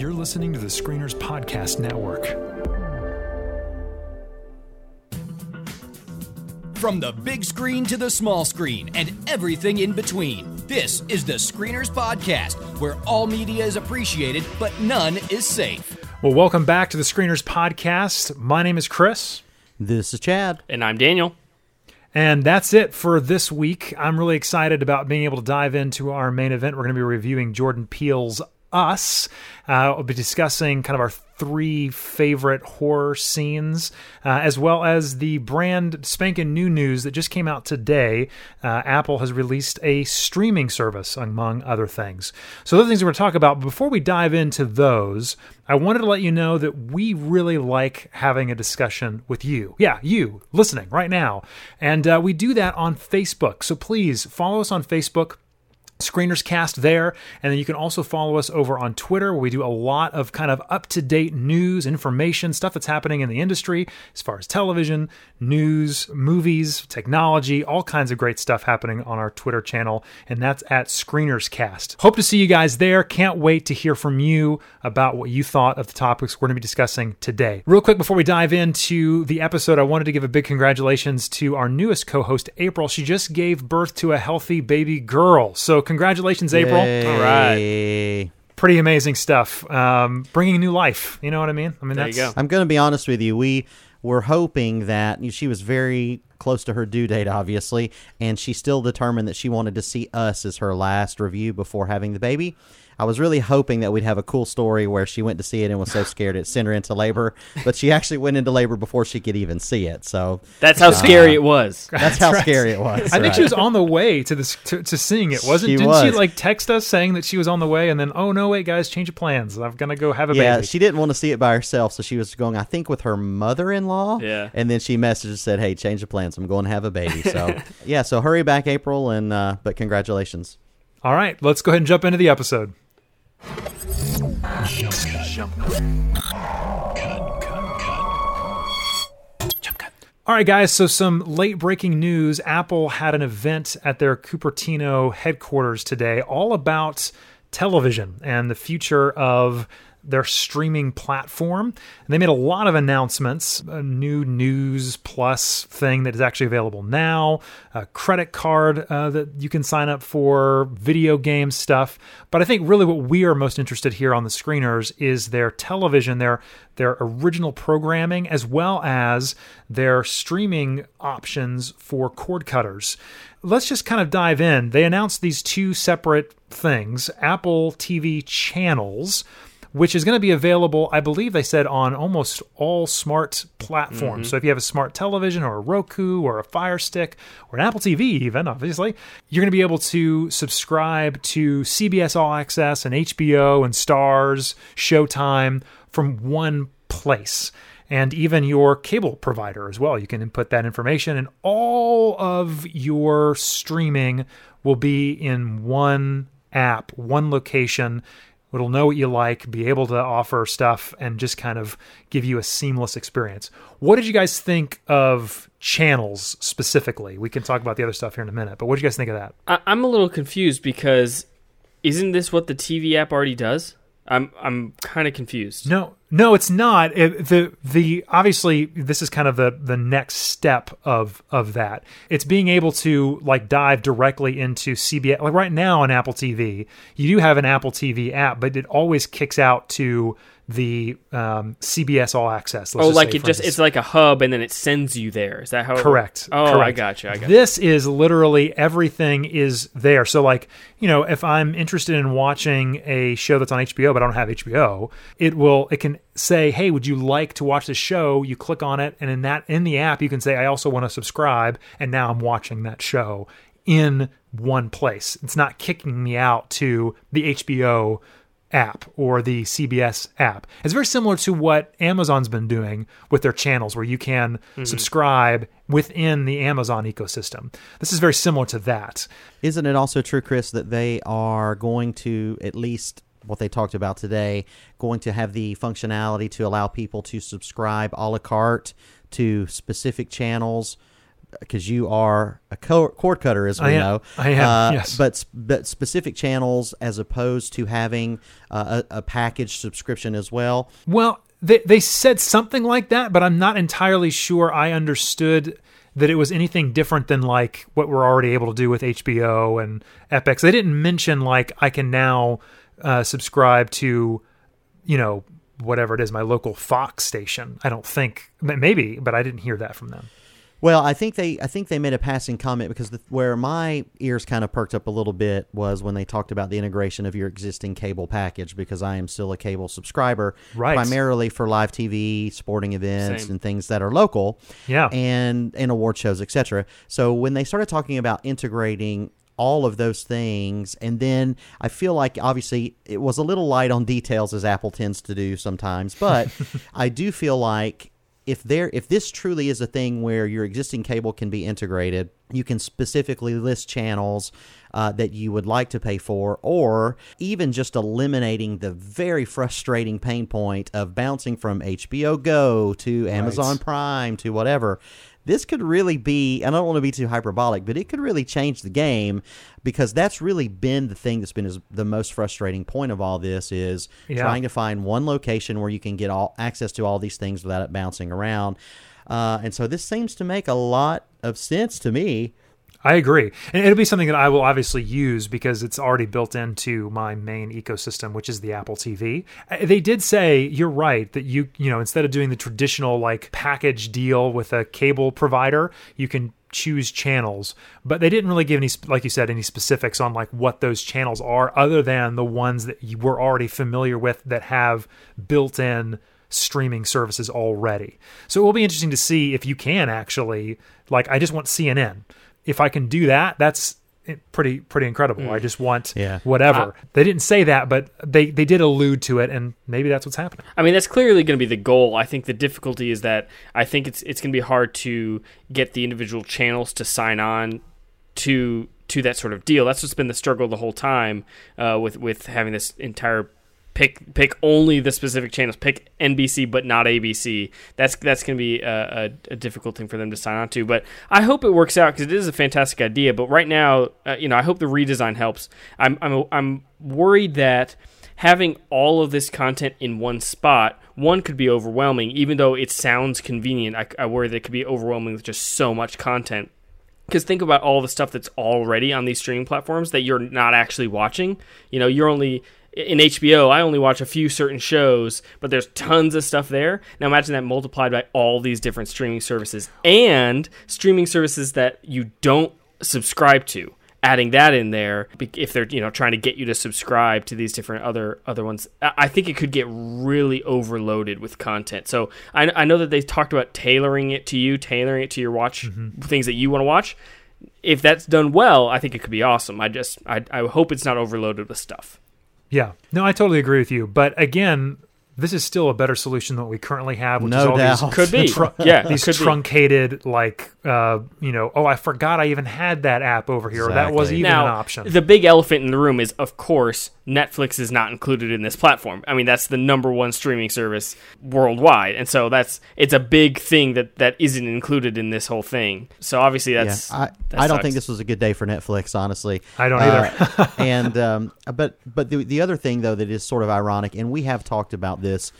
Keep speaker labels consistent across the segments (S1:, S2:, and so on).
S1: You're listening to the Screeners Podcast Network.
S2: From the big screen to the small screen and everything in between, this is the Screeners Podcast, where all media is appreciated, but none is safe.
S1: Well, welcome back to the Screeners Podcast. My name is Chris.
S3: This is Chad.
S4: And I'm Daniel.
S1: And that's it for this week. I'm really excited about being able to dive into our main event. We're going to be reviewing Jordan Peele's Us. Uh, we'll be discussing kind of our three favorite horror scenes, uh, as well as the brand spanking new news that just came out today. Uh, Apple has released a streaming service, among other things. So, those things we're going to talk about. Before we dive into those, I wanted to let you know that we really like having a discussion with you. Yeah, you listening right now. And uh, we do that on Facebook. So, please follow us on Facebook. Screeners Cast there. And then you can also follow us over on Twitter, where we do a lot of kind of up to date news, information, stuff that's happening in the industry as far as television, news, movies, technology, all kinds of great stuff happening on our Twitter channel. And that's at Screeners Cast. Hope to see you guys there. Can't wait to hear from you about what you thought of the topics we're going to be discussing today. Real quick, before we dive into the episode, I wanted to give a big congratulations to our newest co host, April. She just gave birth to a healthy baby girl. So, congratulations, April.
S4: All right.
S1: Pretty amazing stuff. Um, bringing new life. You know what I mean? I mean,
S4: There
S1: that's
S4: you go.
S3: I'm going to be honest with you. We were hoping that she was very close to her due date, obviously, and she still determined that she wanted to see us as her last review before having the baby. I was really hoping that we'd have a cool story where she went to see it and was so scared it sent her into labor, but she actually went into labor before she could even see it. So
S4: That's how scary it was.
S3: that's how
S1: right.
S3: scary it was.
S1: I think she was on the way to this to, to seeing it, wasn't?
S3: She
S1: Didn't she like text us saying that she was on the way, and then oh no, wait, guys, change of plans. I'm gonna go have a
S3: Yeah,
S1: baby.
S3: Yeah, she didn't want to see it by herself, so she was going, I think, with her mother-in-law.
S4: Yeah.
S3: and then she messaged and said, "Hey, change the plans. I'm going to have a baby." So yeah, so hurry back, April, and uh, but congratulations.
S1: All right, let's go ahead and jump into the episode. All right, guys. So, some late breaking news. Apple had an event at their Cupertino headquarters today all about television and the future of their streaming platform. And they made a lot of announcements a new News Plus thing that is actually available now, a credit card uh, that you can sign up for, video game stuff. But I think really what we are most interested here on the screeners is their television, their their original programming, as well as their streaming options for cord cutters. Let's just kind of dive in. They announced these two separate things Apple TV channels which is going to be available, I believe they said, on almost all smart platforms. Mm-hmm. So if you have a smart television or a Roku or a Fire Stick or an Apple TV, even, obviously, you're going to be able to subscribe to CBS All Access and HBO and Starz, Showtime from one place. And even your cable provider as well. You can input that information, and all of your streaming will be in one app, one location. It'll know what you like, be able to offer stuff, and just kind of give you a seamless experience. What did you guys think of channels specifically? We can talk about the other stuff here in a minute, but what did you guys think of that?
S4: I- I'm a little confused because isn't this what the TV app already does? I'm I'm kind of confused.
S1: No, no, it's not. It, the the obviously this is kind of the the next step of of that. It's being able to like dive directly into CBS. Like right now on Apple TV, you do have an Apple TV app, but it always kicks out to the um, CBS All Access. let's
S4: Oh, like it just—it's like a hub and then it sends you there. Is that how? It
S1: Correct.
S4: Oh, I
S1: Correct.
S4: got you. I got you.
S1: This is literally everything is there. So, like, you know, if I'm interested in watching a show that's on HBO, but I don't have HBO, it will, it can say, hey, would you like to watch this show? You click on it, and in that, in the app, you can say, I also want to subscribe, and now I'm watching that show in one place. It's not kicking me out to the HBO app or the CBS app. It's very similar to what Amazon's been doing with their channels where you can mm-hmm. subscribe within the Amazon ecosystem. This is very similar to that.
S3: Isn't it also true, Chris, that they are going to at least what they talked about today, going to have the functionality to allow people to subscribe a la carte to specific channels because you are a cord cutter, as we
S1: I am.
S3: know.
S1: I am,
S3: Uh,
S1: yes.
S3: But but specific channels as opposed to having uh, a, a package subscription as well.
S1: Well, they they said something like that, but I'm not entirely sure I understood that it was anything different than like what we're already able to do with HBO and FX. They didn't mention like I can now uh, subscribe to, you know, whatever it is, my local Fox station. I don't think maybe, but I didn't hear that from them.
S3: Well, I think they I think they made a passing comment because the, where my ears kind of perked up a little bit was when they talked about the integration of your existing cable package because I am still a cable subscriber,
S1: Right.
S3: primarily for live TV, sporting events,
S4: Same.
S3: and things that are local,
S1: Yeah.
S3: and and award shows, etc. So when they started talking about integrating all of those things and then I feel like obviously it was a little light on details as Apple tends to do sometimes, but I do feel like if there if this truly is a thing where your existing cable can be integrated, you can specifically list channels uh, that you would like to pay for, or even just eliminating the very frustrating pain point of bouncing from HBO Go to Amazon Prime to whatever. This could really be, and I don't want to be too hyperbolic, but it could really change the game because that's really been the thing that's been is the most frustrating point of all this is
S1: Yeah.
S3: trying to find one location where you can get all access to all these things without it bouncing around. Uh, and so this seems to make a lot of sense to me.
S1: I agree. And it'll be something that I will obviously use because it's already built into my main ecosystem, which is the Apple TV. Uh, They did say, you're right, that you, you know, instead of doing the traditional like package deal with a cable provider, you can choose channels. But they didn't really give any, like you said, any specifics on like what those channels are other than the ones that you were already familiar with that have built in streaming services already. So it will be interesting to see if you can actually like I just want CNN. If I can do that, that's pretty pretty incredible. I just want
S3: Yeah.
S1: whatever. they didn't say that, but they they did allude to it and maybe that's what's happening.
S4: I mean, that's clearly going to be the goal. I think the difficulty is that I think it's it's going to be hard to get the individual channels to sign on to to that sort of deal. That's what's been the struggle the whole time uh, with with having this entire pick pick only the specific channels. Pick NBC but not ABC. That's that's going to be a, a, a difficult thing for them to sign on to. But I hope it works out because it is a fantastic idea. But right now, uh, you know, I hope the redesign helps. I'm I'm I'm worried that having all of this content in one spot, one could be overwhelming. Even though it sounds convenient, I, I worry that it could be overwhelming with just so much content. Because think about all the stuff that's already on these streaming platforms that you're not actually watching. You know, you're only in HBO. I only watch a few certain shows, but there's tons of stuff there. Now imagine that multiplied by all these different streaming services and streaming services that you don't subscribe to. Adding that in there if they're you know trying to get you to subscribe to these different other other ones i think it could get really overloaded with content. So i, I know that they talked about tailoring it to you tailoring it to your watch mm-hmm. things that you want to watch. If that's done well i think it could be awesome. I just i, I hope it's not overloaded with stuff
S1: Yeah. No, I totally agree with you. But again, this is still a better solution than what we currently have, which is
S3: No
S1: all
S3: doubt.
S1: these
S4: could be
S1: tru-
S4: yeah
S1: these
S4: could be.
S1: truncated like uh you know oh i forgot i even had that app over here or that was
S3: Exactly.
S1: even
S4: now,
S1: an option
S4: The big elephant in the room is, of course, Netflix is not included in this platform. I mean, that's the number one streaming service worldwide, and so that's it's a big thing that that isn't included in this whole thing. So obviously, that's
S3: yeah, I,
S4: that
S3: I don't think this was a good day for Netflix, honestly.
S1: I don't either.
S3: Uh, and um, but but the the other thing though that is sort of ironic, and we have talked about this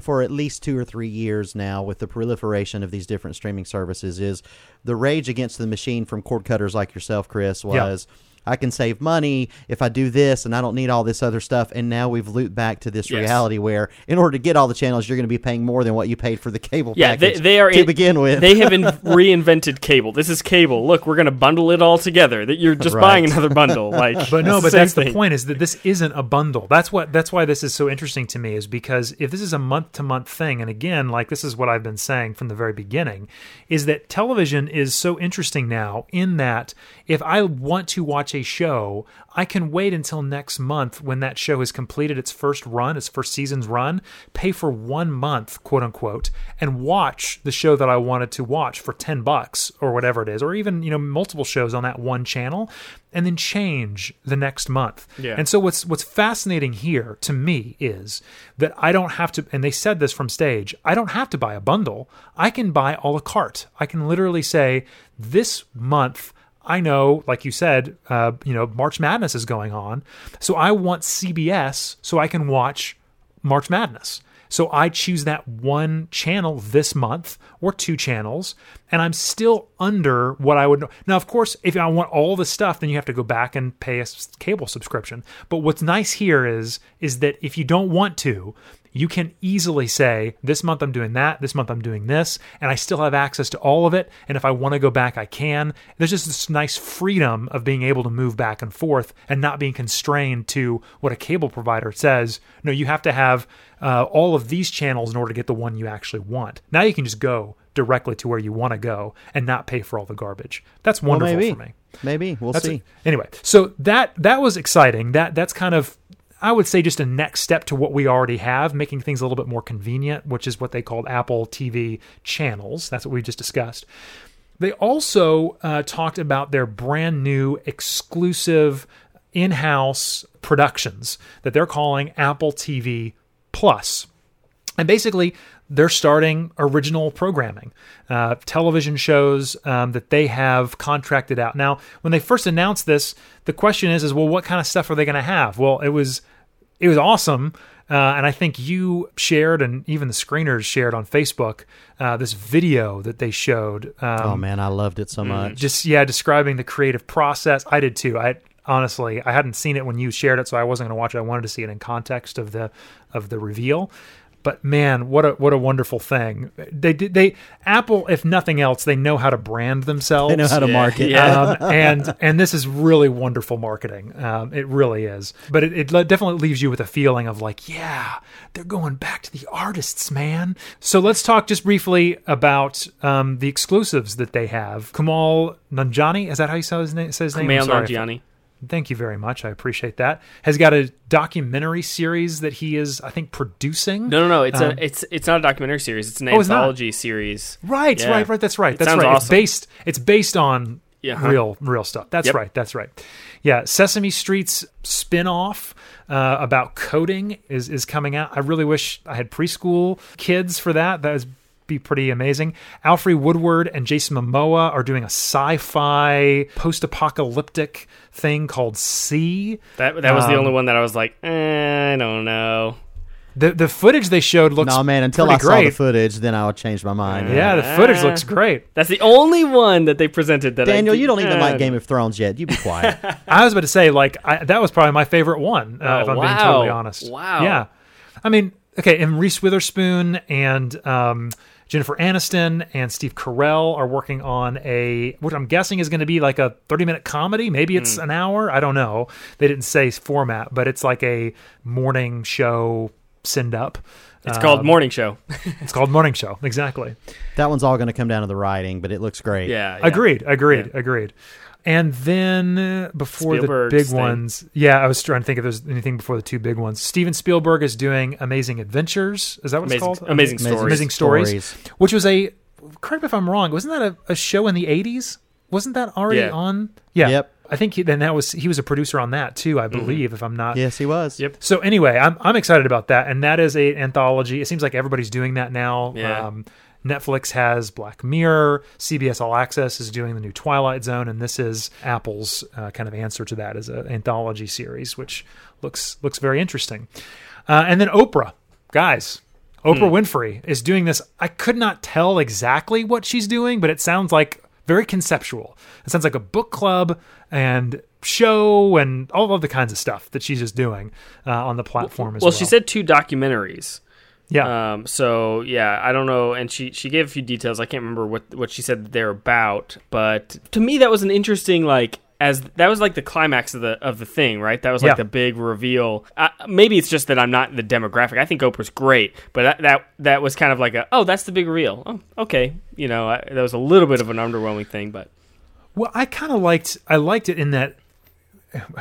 S3: for at least two or three years now with the proliferation of these different streaming services, is the rage against the machine from cord cutters like yourself, Chris,
S1: Yeah.
S3: was. I can save money if I do this, and I don't need all this other stuff. And now we've looped back to this
S4: Yes.
S3: reality where, in order to get all the channels, you're going to be paying more than what you paid for the cable
S4: Yeah, they,
S3: package
S4: they are
S3: to
S4: in-
S3: begin with.
S4: They have in, reinvented cable. This is cable. Look, we're going to bundle it all together. That you're just
S3: Right.
S4: buying another bundle. Like,
S1: but no, but
S4: same
S1: that's the point is that this isn't a bundle. That's what that's why this is so interesting to me is because if this is a month to month thing, and again, like this is what I've been saying from the very beginning, is that television is so interesting now in that if I want to watch a show, I can wait until next month when that show has completed its first run, its first season's run, pay for one month, quote unquote, and watch the show that I wanted to watch for 10 bucks or whatever it is, or even, you know, multiple shows on that one channel, and then change the next month.
S4: Yeah.
S1: And so what's what's fascinating here to me is that I don't have to and they said this from stage, I don't have to buy a bundle. I can buy a la carte. I can literally say this month I know, like you said, uh, you know, March Madness is going on. So I want CBS so I can watch March Madness. So I choose that one channel this month or two channels, and I'm still under what I would. know. Now, of course, if I want all the stuff, then you have to go back and pay a cable subscription. But what's nice here is is that if you don't want to, you can easily say, this month I'm doing that, this month I'm doing this, and I still have access to all of it. And if I want to go back, I can. There's just this nice freedom of being able to move back and forth and not being constrained to what a cable provider says. No, you have to have uh, all of these channels in order to get the one you actually want. Now you can just go directly to where you want to go and not pay for all the garbage. That's
S3: Well,
S1: wonderful
S3: maybe.
S1: for me.
S3: Maybe we'll
S1: That's
S3: see.
S1: it. Anyway, so that that was exciting. That that's kind of I would say just a next step to what we already have, making things a little bit more convenient, which is what they called Apple TV channels. That's what we just discussed. They also uh, talked about their brand new exclusive in-house productions that they're calling Apple TV Plus. And basically, they're starting original programming, uh, television shows um, that they have contracted out. Now, when they first announced this, the question is, is well, what kind of stuff are they going to have? Well, it was, it was awesome, uh, and I think you shared, and even the screeners shared on Facebook, uh, this video that they showed. Um,
S3: Oh man, I loved it so much.
S1: just yeah describing the creative process. I did too. I honestly i hadn't seen it when you shared it so i wasn't going to watch it. I wanted to see it in context of the of the reveal but man what a what a wonderful thing they did they apple if nothing else they know how to brand themselves
S3: They know how to
S4: Yeah,
S3: market.
S4: yeah.
S1: um, and and this is really wonderful marketing. Um, it really is. But it, it definitely leaves you with a feeling of like, yeah, they're going back to the artists, man. So let's talk just briefly about um, the exclusives that they have. Kamal Nanjani, is that how you say his name? Say his name? I'm
S4: Kumail. Nanjiani.
S1: Thank you very much. I appreciate that. Has got a documentary series that he is, I think, producing.
S4: No, no, no. It's
S1: Um,
S4: a it's it's not a documentary series. It's an
S1: Oh, it's
S4: anthology series.
S1: Right,
S4: Yeah.
S1: right, right. That's right.
S4: It
S1: That's right. It's based. It's based on
S4: Yeah, huh.
S1: real, real stuff. That's
S4: Yep.
S1: right. That's right. Yeah, Sesame Street's spin-off uh, about coding is is coming out. I really wish I had preschool kids for that. That would be pretty amazing. Alfred Woodward and Jason Momoa are doing a sci-fi post-apocalyptic thing called See.
S4: That that was the
S1: Um,
S4: only one that I was like, eh, I don't know.
S1: The the footage they showed looks
S3: no man, until I
S1: pretty
S3: saw the footage, then I'll change my mind.
S1: Yeah, the footage
S4: Uh,
S1: looks great.
S4: That's the only one that they presented that
S3: Daniel,
S4: did-
S3: you don't even like Game of Thrones yet. You be quiet.
S1: I was about to say, like, I, that was probably my favorite one, uh,
S4: Oh,
S1: if I'm being totally honest.
S4: Wow.
S1: Yeah. I mean, okay, and Reese Witherspoon and um, Jennifer Aniston and Steve Carell are working on a, which I'm guessing is going to be like a 30 minute comedy. Maybe it's
S4: Hmm.
S1: an hour. I don't know. They didn't say format, but it's like a morning show send up.
S4: It's called
S1: Um,
S4: Morning Show.
S1: It's called Morning Show. Exactly.
S3: that one's all going to come down to the writing, but it looks great.
S4: yeah, yeah.
S1: Agreed. Agreed. Agreed. And then uh, before
S4: Spielberg's
S1: the big
S4: thing.
S1: ones, yeah, I was trying to think if there's anything before the two big ones. Steven Spielberg is doing Amazing Adventures. Is that what
S4: Amazing-
S1: it's called?
S4: Amazing
S3: Amazing
S4: Stories.
S1: Amazing Stories,
S3: Stories.
S1: which was a. Correct me if I'm wrong. Wasn't that a, a show in the '80s? Wasn't that already
S4: Yeah.
S1: on? Yeah.
S3: Yep.
S1: I think he, then that was he was a producer on that too. I believe, if I'm not
S3: Yes, he was.
S4: Yep.
S1: so anyway, I'm I'm excited about that, and that is a anthology. It seems like everybody's doing that now.
S4: Yeah.
S1: Um, Netflix has Black Mirror. CBS All Access is doing the new Twilight Zone, and this is Apple's uh, kind of answer to that as an anthology series, which looks looks very interesting. Uh, and then Oprah, guys. Oprah Winfrey is doing this. I could not tell exactly what she's doing, but it sounds like very conceptual. It sounds like a book club and show and all of the kinds of stuff that she's just doing uh, on the platform as
S4: Well,
S1: well.
S4: she said two documentaries.
S1: Yeah.
S4: Um, so yeah, I don't know, and she she gave a few details. I can't remember what what she said they're about, but to me that was an interesting like as that was like the climax of the of the thing, right? That was like
S1: Yeah.
S4: the big reveal. Uh, maybe it's just that I'm not the demographic. I think Oprah's great, but that that that was kind of like a oh that's the big reveal. Oh, okay, you know I, that was a little bit of an underwhelming thing, but
S1: Well, I kind of liked I liked it in that.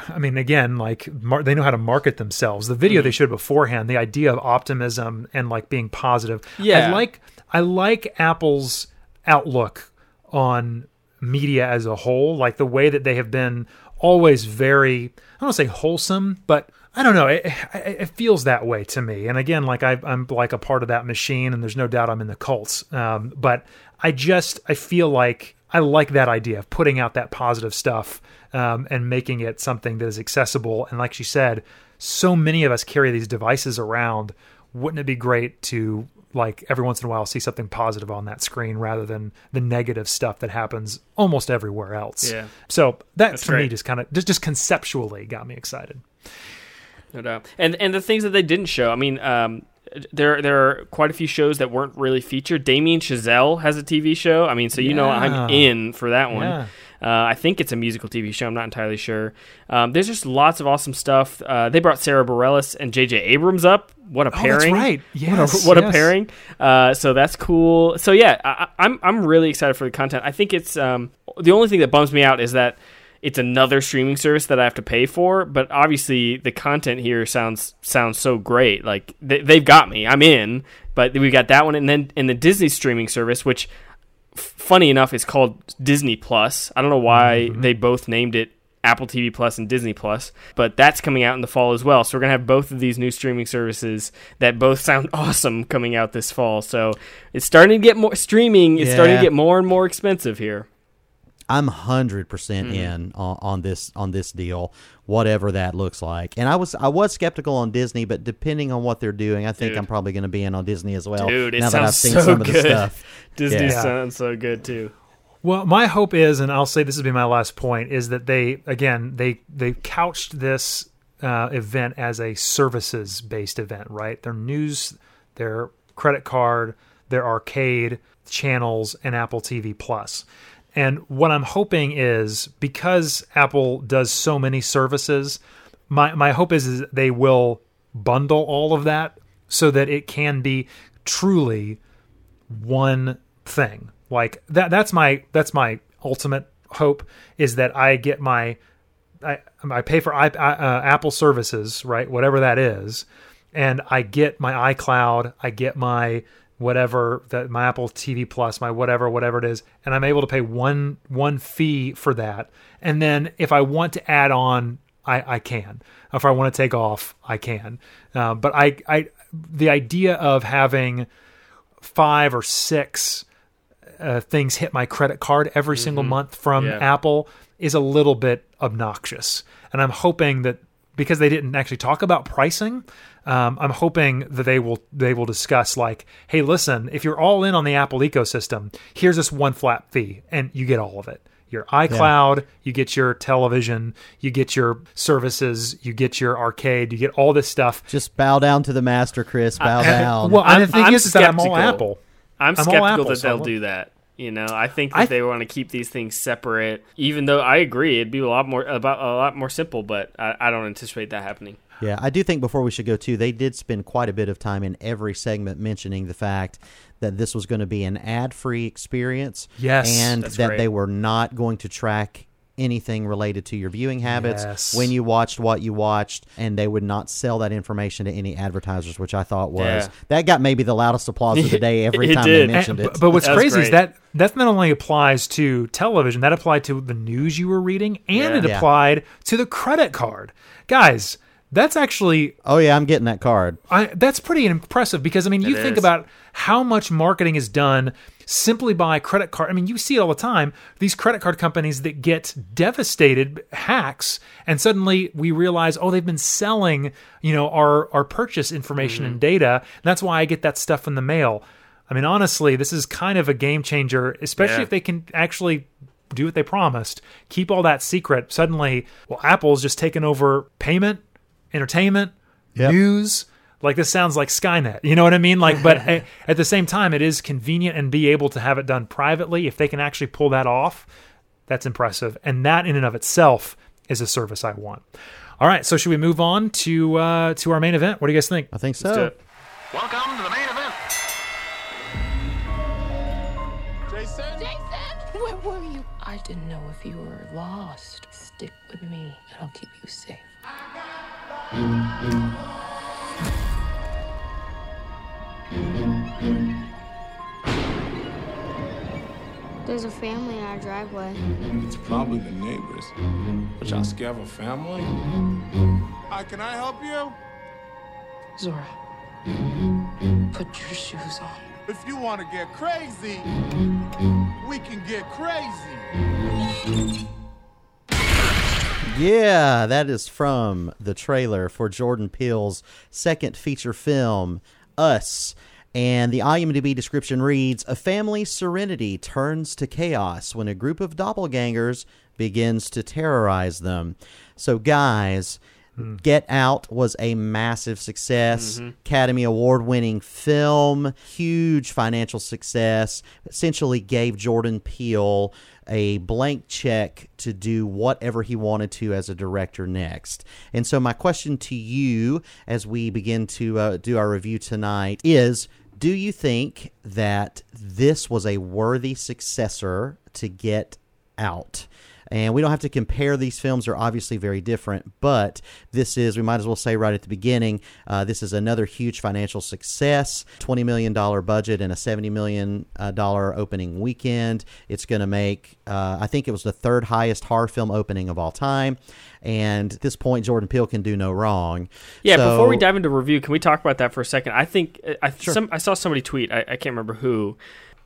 S1: I mean, again, like mar- they know how to market themselves. The video
S4: Mm-hmm.
S1: they showed beforehand, the idea of optimism and like being positive.
S4: Yeah.
S1: I like I like Apple's outlook on media as a whole, like the way that they have been always very. I don't want to say wholesome, but I don't know. It, it, it feels that way to me. And again, like I, I'm like a part of that machine, and there's no doubt I'm in the cults. Um, but I just I feel like I like that idea of putting out that positive stuff um, and making it something that is accessible. And like she said, so many of us carry these devices around. Wouldn't it be great to like every once in a while see something positive on that screen rather than the negative stuff that happens almost everywhere else?
S4: Yeah.
S1: So that to me just kind of just just conceptually got me excited.
S4: No doubt. And and the things that they didn't show. I mean, um, there there are quite a few shows that weren't really featured. Damien Chazelle has a TV show. I mean, so you know I'm in for that one.
S1: Yeah.
S4: Uh, I think it's a musical TV show. I'm not entirely sure. Um, there's just lots of awesome stuff. Uh, they brought Sara Bareilles and J.J. Abrams up. What a
S1: Oh, that's
S4: pairing!
S1: right. Yes,
S4: what a, what a pairing. Uh, so that's cool. So yeah, I, I- I'm I'm really excited for the content. I think it's um, the only thing that bums me out is that it's another streaming service that I have to pay for. But obviously, the content here sounds sounds so great. Like they, they've got me. I'm in. But we got that one, and then and the Disney streaming service, which funny enough is called Disney Plus. I don't know why mm-hmm. they both named it Apple TV Plus and Disney Plus, but that's coming out in the fall as well. So we're gonna have both of these new streaming services that both sound awesome coming out this fall. So it's starting to get more streaming. is starting to get more and more expensive here.
S3: I'm hundred percent
S4: Mm-hmm.
S3: in on, on this on this deal, whatever that looks like. And I was I was skeptical on Disney, but depending on what they're doing, I think
S4: Dude.
S3: I'm probably going to be in on Disney as well.
S4: Dude, it
S3: now that I've
S4: sounds
S3: seen
S4: so
S3: some of the
S4: good.
S3: stuff.
S4: Disney
S3: Yeah.
S4: sounds so good too.
S1: Well, my hope is, and I'll say this will be my last point, is that they again they they couched this uh, event as a services based event, right? Their news, their credit card, their arcade channels, and Apple TV Plus. And what I'm hoping is because Apple does so many services, my my hope is, is they will bundle all of that so that it can be truly one thing. Like that that's my that's my ultimate hope is that I get my I I pay for I, uh, Apple services, right? Whatever that is, and I get my iCloud, I get my whatever that my Apple TV Plus, my whatever whatever it is, and I'm able to pay one one fee for that. And then if I want to add on, I I can. If I want to take off, I can. Uh, but I I the idea of having five or six uh, things hit my credit card every single month from
S4: Yeah.
S1: Apple is a little bit obnoxious. And I'm hoping that because they didn't actually talk about pricing, um, I'm hoping that they will they will discuss like, hey, listen, if you're all in on the Apple ecosystem, here's this one flat fee, and you get all of it. Your iCloud, you get your television, you get your services, you get your arcade, you get all this stuff.
S3: Just bow down to the master, Chris. Bow down.
S1: Well, and
S4: I'm-
S1: the thing
S4: I'm
S1: is, is that I'm all
S4: skeptical.
S1: Apple.
S4: I'm
S1: I'm
S4: skeptical
S1: Apple,
S4: that they'll
S1: I'm-
S4: do that. You know, I think that
S1: I-
S4: they want to keep these things separate. Even though I agree, it'd be a lot more about a lot more simple, but I, I don't anticipate that happening.
S3: Yeah, I do think before we should go too, they did spend quite a bit of time in every segment mentioning the fact that this was going to be an ad-free experience.
S1: Yes,
S3: and
S4: that's
S3: that
S4: great.
S3: they were not going to track anything related to your viewing habits
S1: Yes.
S3: when you watched what you watched and they would not sell that information to any advertisers which i thought was
S4: Yeah.
S3: that got maybe the loudest applause of the day every
S4: It
S3: time
S4: did.
S3: they mentioned
S1: And-
S3: it
S1: But, but what's
S4: That was
S1: crazy is that that not only applies to television, that applied to the news you were reading, and
S4: Yeah.
S1: it
S3: Yeah.
S1: applied to the credit card. Guys, that's actually
S3: oh yeah i'm getting that card
S1: I, that's pretty impressive because I mean, you
S4: It
S1: think
S4: is.
S1: about how much marketing is done simply by credit card. I mean, you see it all the time. These credit card companies that get devastated hacks, and suddenly we realize, oh, they've been selling, you know, our our purchase information and mm-hmm. data. And that's why I get that stuff in the mail. I mean, honestly, this is kind of a game changer, especially
S4: Yeah.
S1: if they can actually do what they promised. Keep all that secret. Suddenly, well, Apple's just taken over payment, entertainment,
S3: Yep.
S1: news. Like this sounds like Skynet. You know what I mean? Like, but a- at the same time, it is convenient and be able to have it done privately. If they can actually pull that off, that's impressive. And that in and of itself is a service I want. All right, so should we move on to uh, to our main event? What do you guys think?
S3: i think
S4: Let's do
S3: so
S4: it.
S5: Welcome to the main event.
S6: Jason?
S7: Jason, where were you?
S8: I
S5: I didn't know if you were lost. Stick with me, and I'll keep you safe.
S6: There's a family in our driveway.
S7: It's probably the neighbors. But y'all scared of a family? Hi, can I help you?
S5: Zora, put your shoes on.
S7: If you want to get crazy, we can get crazy.
S3: Yeah, that is from the trailer for Jordan Peele's second feature film, Us. And the IMDb description reads A family's serenity turns to chaos when a group of doppelgangers begins to terrorize them. So, guys, Get Out was a massive success, Academy Award winning film, huge financial success, essentially gave Jordan Peele a blank check to do whatever he wanted to as a director next. And so, my question to you as we begin to uh, do our review tonight is Do you think that this was a worthy successor to Get Out? And we don't have to compare these films; they're obviously very different. But this is, we might as well say right at the beginning, uh, this is another huge financial success. Twenty million dollar budget and a seventy million dollar opening weekend. It's going to make, uh, I think it was the third highest horror film opening of all time. And at this point, Jordan Peele can do no wrong.
S4: Yeah,
S3: So-
S4: before we dive into review, can we talk about that for a second? I think I some, I saw somebody tweet. I, I can't remember who.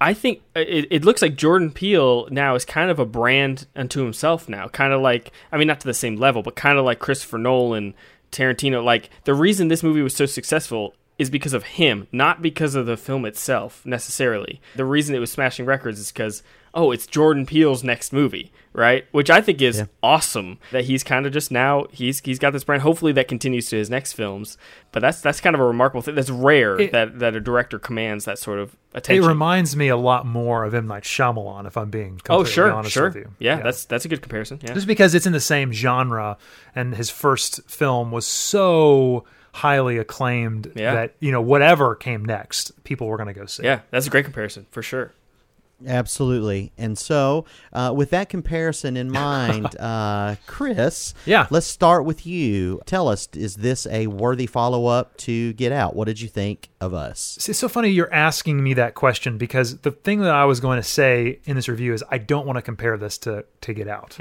S4: I think uh, it, it looks like Jordan Peele now is kind of a brand unto himself now. Kind of like I mean, not to the same level, but kind of like Christopher Nolan, and Tarantino. Like the reason this movie was so successful is because of him, not because of the film itself necessarily. The reason it was smashing records is because oh, it's Jordan Peele's next movie, right? Which I think is awesome that he's kind of just now he's he's got this brand. Hopefully that continues to his next films. But that's that's kind of a remarkable thing. That's rare
S1: It-
S4: that that a director commands that sort of attention.
S1: It reminds me a lot more of M Night Shyamalan, if I'm being
S4: oh sure,
S1: honest
S4: sure,
S1: with you.
S4: yeah, that's that's a good comparison. Yeah,
S1: just because it's in the same genre, and his first film was so highly acclaimed
S4: Yeah.
S1: that you know whatever came next, people were going to go see.
S4: yeah, that's a great comparison for sure.
S3: Absolutely. And so, uh, with that comparison in mind, uh, Chris,
S1: Yeah.
S3: let's start with you. Tell us, is this a worthy follow up to Get Out? What did you think of us?
S1: It's so funny you're asking me that question because the thing that I was going to say in this review is I don't want to compare this to to Get Out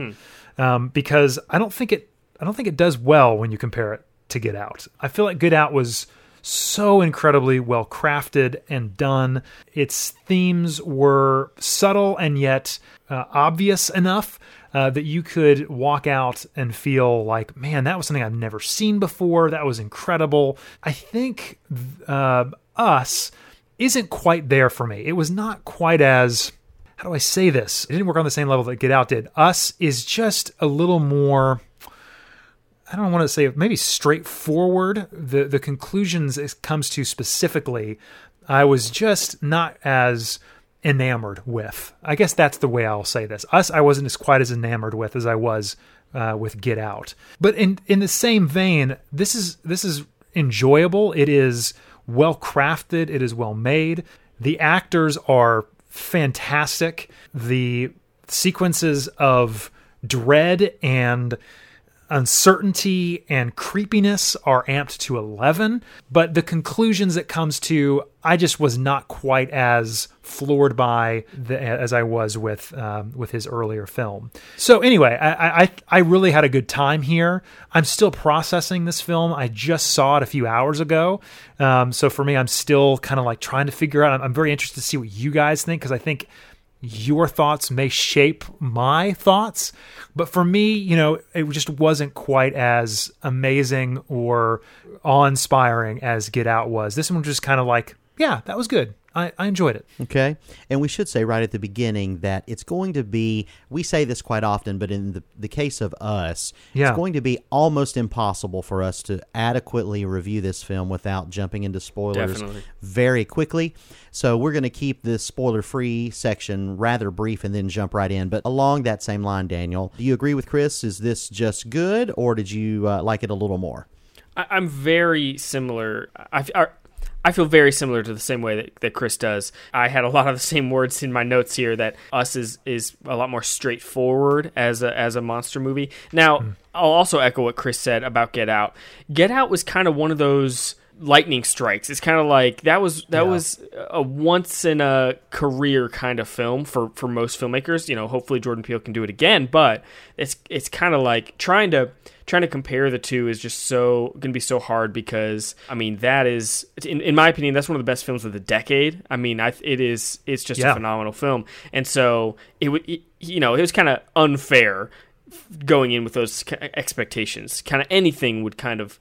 S1: um, because I don't think it I don't think it does well when you compare it to Get Out. I feel like Get Out was so incredibly well crafted and done. Its themes were subtle and yet uh, obvious enough uh, that you could walk out and feel like, man, that was something I've never seen before. That was incredible. I think uh, Us isn't quite there for me. It was not quite as how do I say this? It didn't work on the same level that Get Out did. Us is just a little more. I don't want to say maybe straightforward. The the conclusions it comes to specifically, I was just not as enamored with. I guess that's the way I'll say this. Us, I wasn't as quite as enamored with as I was uh, with Get Out. But in in the same vein, this is this is enjoyable. It is well crafted. It is well made. The actors are fantastic. The sequences of dread and uncertainty and creepiness are amped to 11 but the conclusions it comes to i just was not quite as floored by the, as i was with um, with his earlier film. So anyway I, I i really had a good time here. I'm still processing this film. I just saw it a few hours ago. Um, so for me i'm still kind of like trying to figure out. I'm, I'm very interested to see what you guys think because i think your thoughts may shape my thoughts. But for me, you know, it just wasn't quite as amazing or awe inspiring as Get Out was. This one was just kind of like, yeah, that was good. I, I enjoyed it.
S3: Okay. And we should say right at the beginning that it's going to be, we say this quite often, but in the, the case of us,
S1: Yeah.
S3: it's going to be almost impossible for us to adequately review this film without jumping into spoilers
S4: Definitely.
S3: very quickly. So we're going to keep this spoiler free section rather brief and then jump right in. But along that same line, Daniel, do you agree with Chris? Is this just good or did you uh, like it a little more?
S4: I, I'm very similar. I, I, I feel very similar to the same way that, that Chris does. I had a lot of the same words in my notes here that Us is is a lot more straightforward as a as a monster movie. Now, mm. I'll also echo what Chris said about Get Out. Get Out was kind of one of those lightning strikes. It's kind of like that was that yeah. was a once in a career kind of film for for most filmmakers. You know, hopefully Jordan Peele can do it again, but it's it's kind of like trying to trying to compare the two is just so going to be so hard because I mean that is in, in my opinion that's one of the best films of the decade. I mean, I, it is it's just yeah. a phenomenal film, and so it would you know it was kind of unfair going in with those expectations. Kind of anything would kind of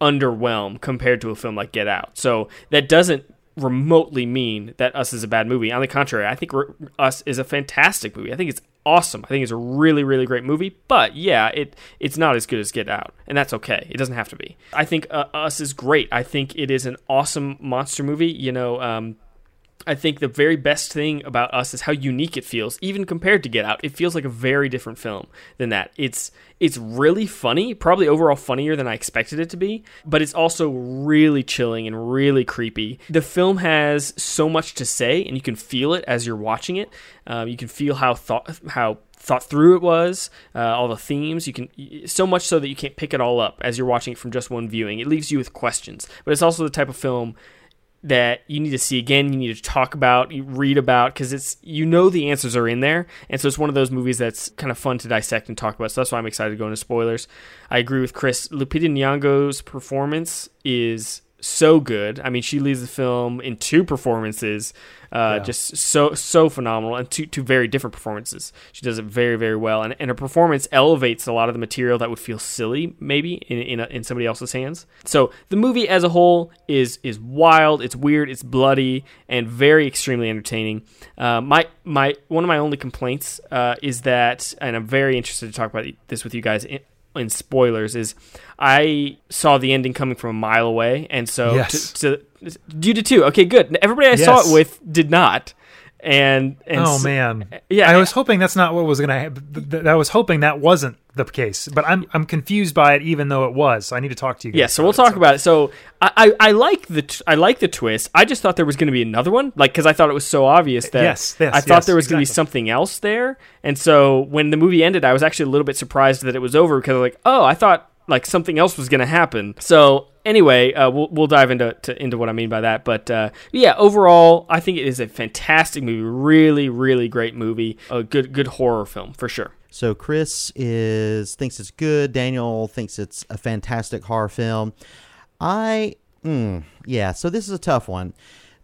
S4: underwhelm compared to a film like Get Out. So that doesn't remotely mean that Us is a bad movie. On the contrary, I think Us is a fantastic movie. I think it's awesome. I think it's a really, really great movie. But yeah, it it's not as good as Get Out, and that's okay. It doesn't have to be. I think uh, Us is great. I think it is an awesome monster movie. You know, um, I think the very best thing about us is how unique it feels, even compared to Get Out. It feels like a very different film than that. It's it's really funny, probably overall funnier than I expected it to be, but it's also really chilling and really creepy. The film has so much to say, and you can feel it as you're watching it. Um, you can feel how thought how thought through it was, uh, all the themes. You can so much so that you can't pick it all up as you're watching it from just one viewing. It leaves you with questions, but it's also the type of film that you need to see again, you need to talk about, you read about, because it's you know the answers are in there, and so it's one of those movies that's kind of fun to dissect and talk about. So that's why I'm excited to go into spoilers. I agree with Chris. Lupita Nyong'o's performance is so good. I mean, she leads the film in two performances, uh, yeah. just so so phenomenal, and two two very different performances. She does it very very well, and, and her performance elevates a lot of the material that would feel silly maybe in in, a, in somebody else's hands. So the movie as a whole is is wild, it's weird, it's bloody, and very extremely entertaining. Uh, my my one of my only complaints uh, is that, and I'm very interested to talk about this with you guys in spoilers is I saw the ending coming from a mile away, and so yes. to, to, you did too. Okay, good. Everybody I yes. saw it with did not. And, and
S1: oh man, yeah. I was hoping that's not what was to happen. I was hoping that wasn't the case, but I'm I'm confused by it, even though it was. So I need to talk to you. guys
S4: Yeah, so we'll talk so. about it. So I, I, I like the t- I like the twist. I just thought there was going to be another one, like because I thought it was so obvious that
S1: yes, yes
S4: I thought
S1: yes,
S4: there was exactly. going to be something else there. And so when the movie ended, I was actually a little bit surprised that it was over because I was like, oh, I thought like something else was going to happen. So anyway, uh, we'll we'll dive into to, into what I mean by that. But uh, yeah, overall, I think it is a fantastic movie. Really, really great movie. A good good horror film for sure.
S3: So Chris is thinks it's good. Daniel thinks it's a fantastic horror film. I mm, yeah. So this is a tough one.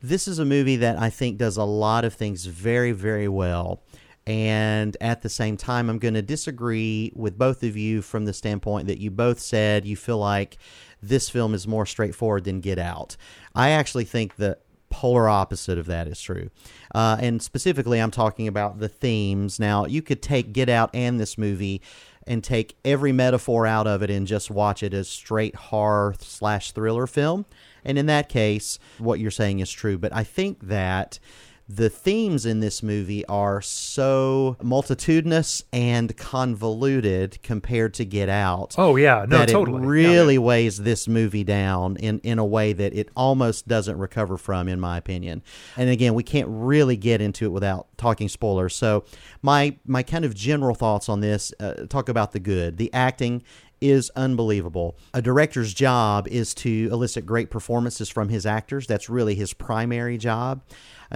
S3: This is a movie that I think does a lot of things very very well. And at the same time, I'm going to disagree with both of you from the standpoint that you both said you feel like this film is more straightforward than Get Out. I actually think the polar opposite of that is true. Uh, and specifically, I'm talking about the themes. Now, you could take Get Out and this movie and take every metaphor out of it and just watch it as straight horror slash thriller film. And in that case, what you're saying is true. But I think that the themes in this movie are so multitudinous and convoluted compared to Get Out.
S1: Oh yeah, no,
S3: that
S1: totally.
S3: It really yeah, weighs this movie down in in a way that it almost doesn't recover from, in my opinion. And again, we can't really get into it without talking spoilers. So my my kind of general thoughts on this uh, talk about the good, the acting is unbelievable. A director's job is to elicit great performances from his actors. That's really his primary job.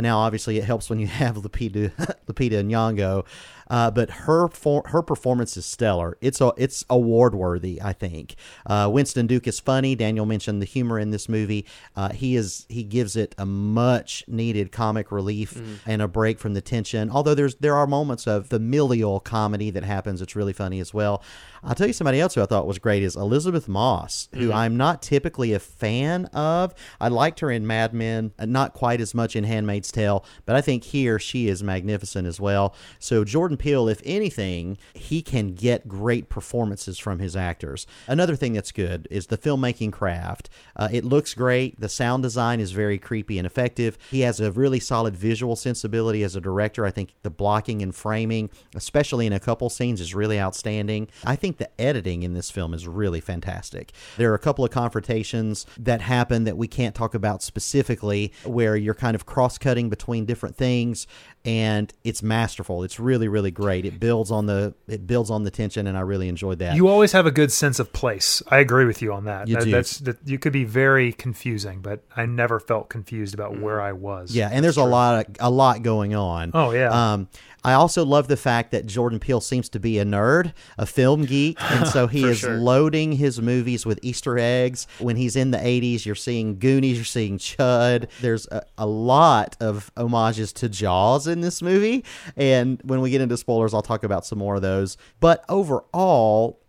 S3: Now, obviously, it helps when you have Lupita, Lupita Nyong'o, uh, but her for, her performance is stellar. It's a, it's award worthy, I think. Uh, Winston Duke is funny. Daniel mentioned the humor in this movie. Uh, he is he gives it a much needed comic relief mm. and a break from the tension. Although there's there are moments of familial comedy that happens. It's really funny as well. I'll tell you somebody else who I thought was great is Elisabeth Moss, who mm-hmm. I'm not typically a fan of. I liked her in Mad Men, uh, not quite as much in Handmaid's Tale, but I think here she is magnificent as well. So Jordan Peele, if anything, he can get great performances from his actors. Another thing that's good is the filmmaking craft. Uh, it looks great. The sound design is very creepy and effective. He has a really solid visual sensibility as a director. I think the blocking and framing, especially in a couple scenes, is really outstanding. I think think the editing in this film is really fantastic. There are a couple of confrontations that happen that we can't talk about specifically where you're kind of cross cutting between different things and it's masterful. It's really, really great. It builds on the it builds on the tension and I really enjoyed that.
S1: You always have a good sense of place. I agree with you on that.
S3: You
S1: That-
S3: do.
S1: That's that you could be very confusing, but I never felt confused about where I was.
S3: Yeah, and there's a lot of, a lot going on.
S1: Oh, yeah.
S3: Um, I also love the fact that Jordan Peele seems to be a nerd, a film geek, and so he is
S4: sure.
S3: loading his movies with Easter eggs. When he's in the 80s, you're seeing Goonies, you're seeing Chud. There's a, a lot of homages to Jaws in this movie, and when we get into spoilers, I'll talk about some more of those. But overall,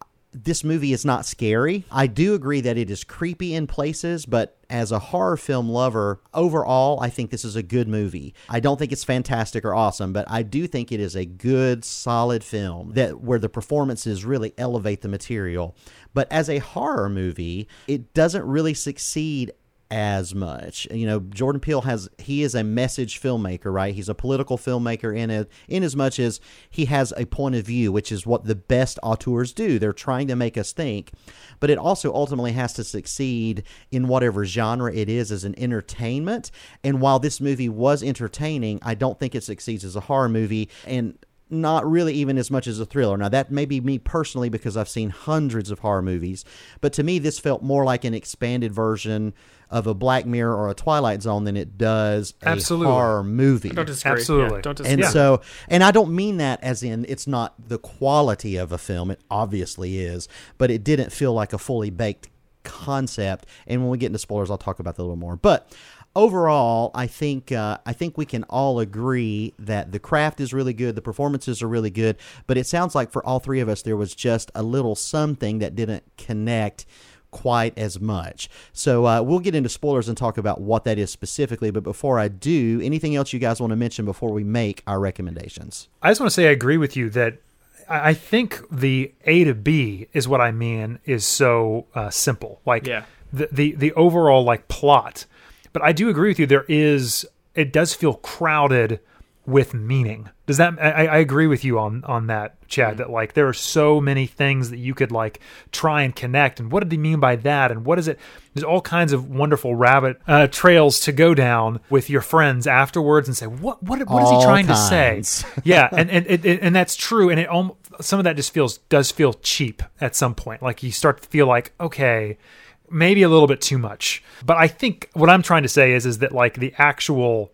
S3: this movie is not scary. I do agree that it is creepy in places, but as a horror film lover, overall, I think this is a good movie. I don't think it's fantastic or awesome, but I do think it is a good, solid film that where the performances really elevate the material. But as a horror movie, it doesn't really succeed as much. You know, Jordan Peele has he is a message filmmaker, right? He's a political filmmaker in it in as much as he has a point of view, which is what the best auteurs do. They're trying to make us think, but it also ultimately has to succeed in whatever genre it is as an entertainment. And while this movie was entertaining, I don't think it succeeds as a horror movie and not really even as much as a thriller. Now, that may be me personally because I've seen hundreds of horror movies, but to me, this felt more like an expanded version of a Black Mirror or a Twilight Zone than it does a
S1: Absolutely.
S3: horror movie.
S4: Don't disagree.
S1: Absolutely.
S4: Yeah, don't
S3: And
S4: disagree.
S3: so, and I don't mean that as in it's not the quality of a film. It obviously is, but it didn't feel like a fully baked concept. And when we get into spoilers, I'll talk about that a little more. But overall, I think uh, I think we can all agree that the craft is really good, the performances are really good. But it sounds like for all three of us, there was just a little something that didn't connect quite as much. So uh, we'll get into spoilers and talk about what that is specifically. But before I do, anything else you guys want to mention before we make our recommendations?
S1: I just want to say I agree with you that I I think the A to B is what I mean is so uh, simple. Like
S4: Yeah.
S1: the, the the overall like plot. But I do agree with you. There is it does feel crowded with meaning. Does that? I, I agree with you on on that, Chad. That like there are so many things that you could like try and connect. And what did he mean by that? And what is it? There's all kinds of wonderful rabbit uh, trails to go down with your friends afterwards and say what what what is he trying
S3: kinds.
S1: to say? yeah, and and and, and that's true. And it some of that just feels does feel cheap at some point. Like you start to feel like okay, maybe a little bit too much. But I think what I'm trying to say is is that like the actual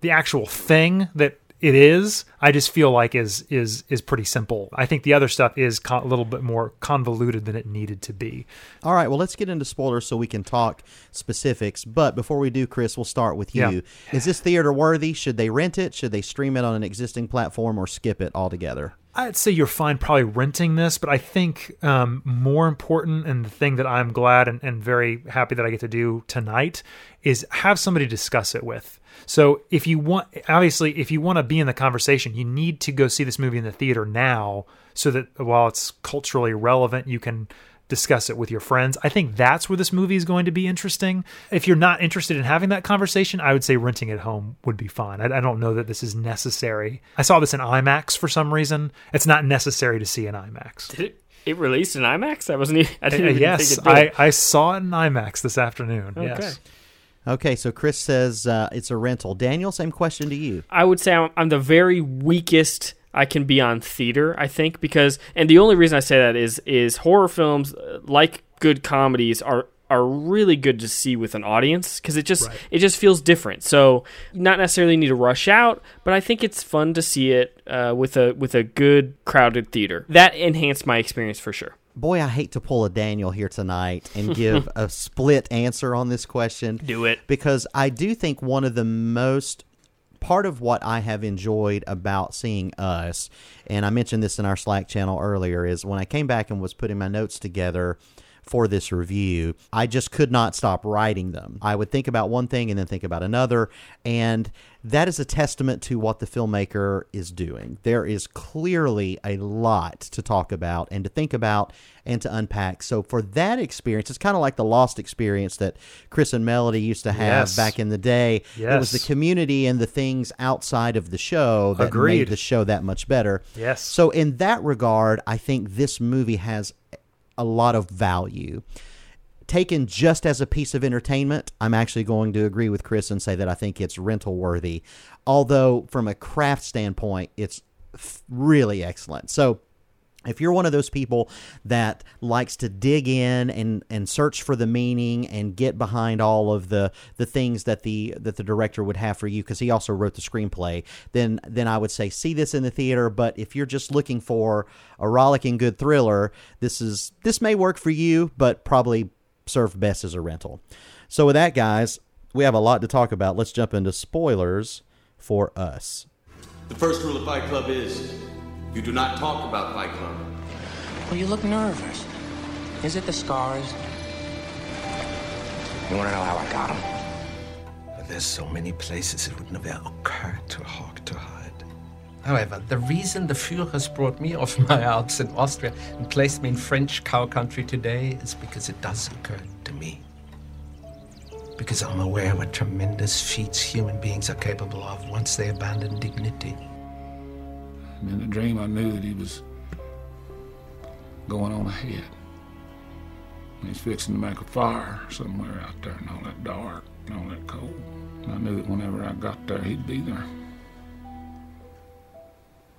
S1: the actual thing that it is, I just feel like is is is pretty simple. I think the other stuff is con- a little bit more convoluted than it needed to be.
S3: All right, well, let's get into spoilers so we can talk specifics. But before we do, Chris, we'll start with you.
S1: Yeah.
S3: Is this theater worthy? Should they rent it? Should they stream it on an existing platform or skip it altogether?
S1: I'd say you're fine probably renting this, but I think um, more important and the thing that I'm glad and, and very happy that I get to do tonight is have somebody discuss it with. So if you want, obviously, if you want to be in the conversation, you need to go see this movie in the theater now so that while it's culturally relevant, you can discuss it with your friends. I think that's where this movie is going to be interesting. If you're not interested in having that conversation, I would say renting at home would be fine. I, I don't know that this is necessary. I saw this in IMAX for some reason. It's not necessary to see in IMAX.
S4: Did it, it released in IMAX? I wasn't. Even, I
S1: Uh,
S4: didn't even
S1: yes,
S4: think it did.
S1: I, I saw it in IMAX this afternoon. Yes.
S3: Okay, so Chris says uh, it's a rental. Daniel, same question to you.
S4: I would say I'm, I'm the very weakest I can be on theater. I think because, and the only reason I say that is is horror films, uh, like good comedies, are are really good to see with an audience because it just
S1: Right.
S4: it just feels different. So not necessarily need to rush out, but I think it's fun to see it uh, with a with a good crowded theater. That enhanced my experience for sure.
S3: Boy, I hate to pull a Daniel here tonight and give a split answer on this question.
S4: Do it.
S3: because I do think one of the most part of what I have enjoyed about seeing us, and I mentioned this in our Slack channel earlier, is when I came back and was putting my notes together for this review, I just could not stop writing them. I would think about one thing and then think about another, and that is a testament to what the filmmaker is doing. There is clearly a lot to talk about and to think about and to unpack. So for that experience, it's kind of like the Lost experience that Chris and Melody used to have
S1: Yes.
S3: back in the day. Yes. It was the community and the things outside of the show that
S1: Agreed.
S3: made the show that much better.
S1: Yes.
S3: So in that regard, I think this movie has a lot of value. Taken just as a piece of entertainment, I'm actually going to agree with Chris and say that I think it's rental worthy. Although from a craft standpoint, it's really excellent. So if you're one of those people that likes to dig in and, and search for the meaning and get behind all of the, the things that the that the director would have for you because he also wrote the screenplay then then I would say see this in the theater but if you're just looking for a rollicking good thriller this is this may work for you but probably serve best as a rental so with that guys we have a lot to talk about let's jump into spoilers for us
S8: The first rule of Fight Club is you do not talk about Fight Club.
S9: Well, you look nervous. Is it the scars? You want to know how I got them?
S10: But There's so many places it would never occur to Hawk to hide. However, the reason the Führers brought me off my Alps in Austria and placed me in French cow country today is because it does occur to me. Because I'm aware of what tremendous feats human beings are capable of once they abandon dignity.
S7: And in the dream, I knew that he was going on ahead. He's fixing to make a fire somewhere out there in all that dark and all that cold. And I knew that whenever I got there, he'd be there.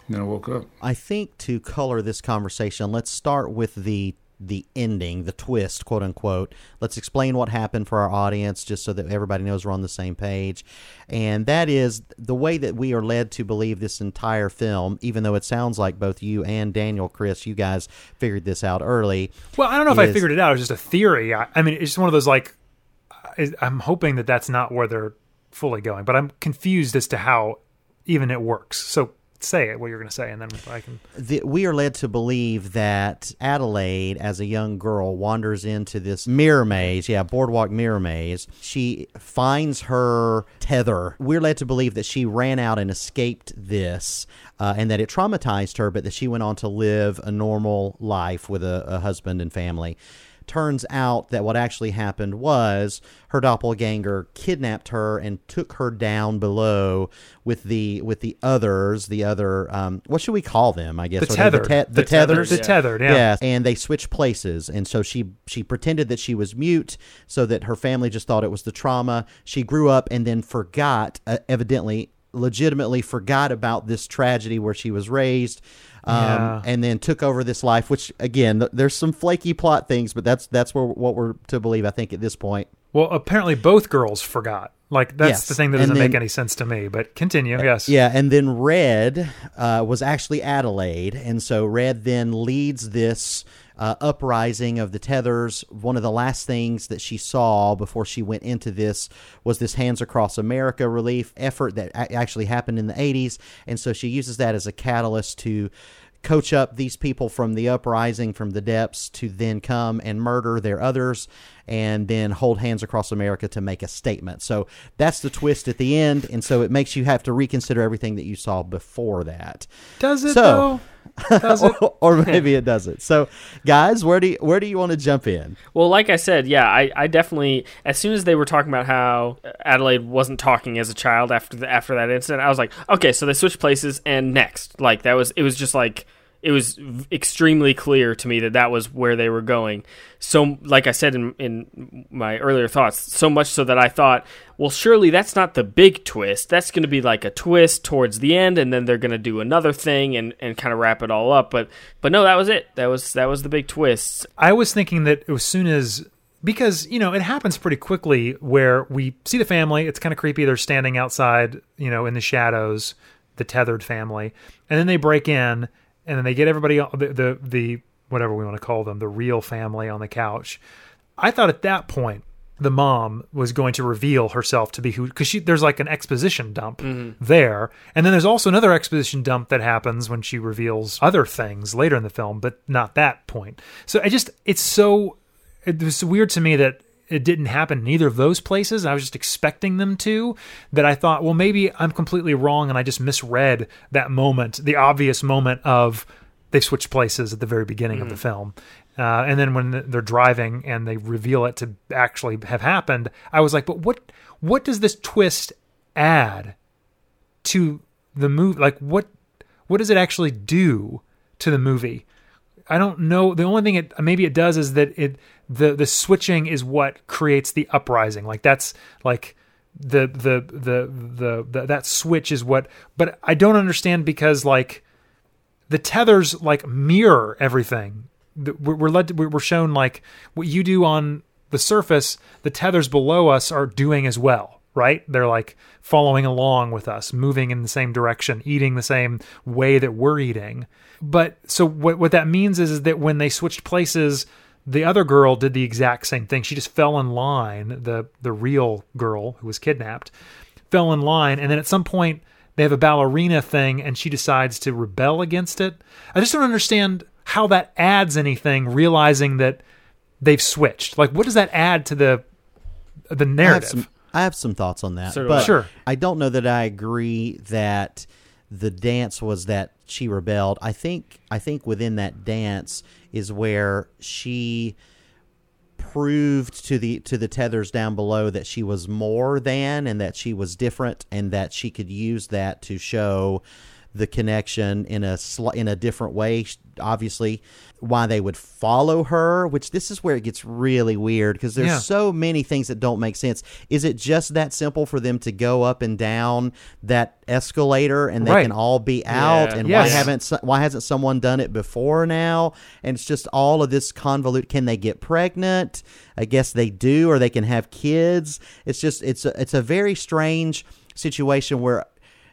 S7: Then I woke up.
S3: I think to color this conversation, let's start with the the ending, the twist, quote unquote. Let's explain what happened for our audience just so that everybody knows we're on the same page. And that is the way that we are led to believe this entire film, even though it sounds like both you and Daniel, Chris, you guys figured this out early.
S1: Well, I don't know if I figured it out. It was just a theory. I, I mean, it's just one of those like. I'm hoping that that's not where they're fully going, but I'm confused as to how even it works. So say it what you're going to say, and then I can.
S3: the, we are led to believe that Adelaide, as a young girl, wanders into this mirror maze. Yeah, boardwalk mirror maze. She finds her tether. We're led to believe that she ran out and escaped this, uh, and that it traumatized her, but that she went on to live a normal life with a, a husband and family. Turns out that what actually happened was her doppelganger kidnapped her and took her down below with the with the others, the other um, what should we call them? I guess
S1: The tethered.
S3: the, te-
S1: The
S3: the tethers,
S1: The yeah. tethered, yeah.
S3: Yes, and they switched places, and so she she pretended that she was mute, so that her family just thought it was the trauma. She grew up and then forgot, uh, evidently, legitimately forgot about this tragedy where she was raised. Um,
S1: Yeah.
S3: and then took over this life, which again, th- there's some flaky plot things, but that's that's where what we're to believe. I think at this point,
S1: Well, apparently both girls forgot. Like that's
S3: Yes,
S1: the thing that doesn't make any sense to me. But continue. Yes.
S3: Yeah, and then Red uh, was actually Adelaide, and so Red then leads this uh, uprising of the Tethers. One of the last things that she saw before she went into this was this Hands Across America relief effort that a- actually happened in the '80s, and so she uses that as a catalyst to coach up these people from the uprising from the depths to then come and murder their others and then hold hands across america to make a statement so that's the twist at the end and so it makes you have to reconsider everything that you saw before that
S1: Does it
S3: So-
S1: though?
S3: Or, or maybe it doesn't. So guys where do you, where do you want to jump in?
S4: Well, like I said, yeah, I, I definitely as soon as they were talking about how Adelaide wasn't talking as a child after the after that incident, I was like, okay, so they switched places and next. Like that was it was just like it was extremely clear to me that that was where they were going. So like I said in in my earlier thoughts, so much so that I thought, well, surely that's not the big twist. That's going to be like a twist towards the end and then they're going to do another thing and and kind of wrap it all up, but but no, that was it. That was that was the big twist.
S1: I was thinking that as soon as because you know it happens pretty quickly where we see the family. It's kind of creepy. They're standing outside, you know, in the shadows, the tethered family, and then they break in, and then they get everybody the the, the whatever we want to call them, the real family on the couch. I thought at that point the mom was going to reveal herself to be who because she there's like an exposition dump mm-hmm. there. And then there's also another exposition dump that happens when she reveals other things later in the film but not that point. So i just it's so it was weird to me that it didn't happen in either of those places. I was just expecting them to. That I thought, well, maybe I'm completely wrong and I just misread that moment, the obvious moment of they've switched places at the very beginning of the film. Uh, and then when they're driving and they reveal it to actually have happened, I was like, but what what does this twist add to the movie? Like what what does it actually do to the movie? I don't know. The only thing it maybe it does is that it the the switching is what creates the uprising. Like that's like the the the the, the that switch is what. But I don't understand because like the tethers like mirror everything. We're, led. To, we're shown like what you do on the surface. The tethers below us are doing as well, right? They're like following along with us, moving in the same direction, eating the same way that we're eating. But so what what that means is, is that when they switched places, the other girl did the exact same thing. She just fell in line. The the real girl who was kidnapped fell in line, and then at some point they have a ballerina thing, and she decides to rebel against it. I just don't understand how that adds anything. Realizing that they've switched, like, what does that add to the the
S3: I have
S1: narrative?
S3: some, I have some thoughts on that,
S4: So
S3: but
S1: Sure.
S3: I don't know that I agree that the dance was that she rebelled. I think I think within that dance is where she proved to the to the tethers down below that she was more than and that she was different and that she could use that to show the connection in a sli- in a different way obviously why they would follow her which this is where it gets really weird because there's
S1: Yeah.
S3: so many things that don't make sense is it just that simple for them to go up and down that escalator and they
S1: Right.
S3: can all be out
S4: Yeah.
S3: and why haven't why hasn't someone done it before now and it's just all of this convolute can they get pregnant i guess they do or they can have kids it's just it's a, it's a very strange situation where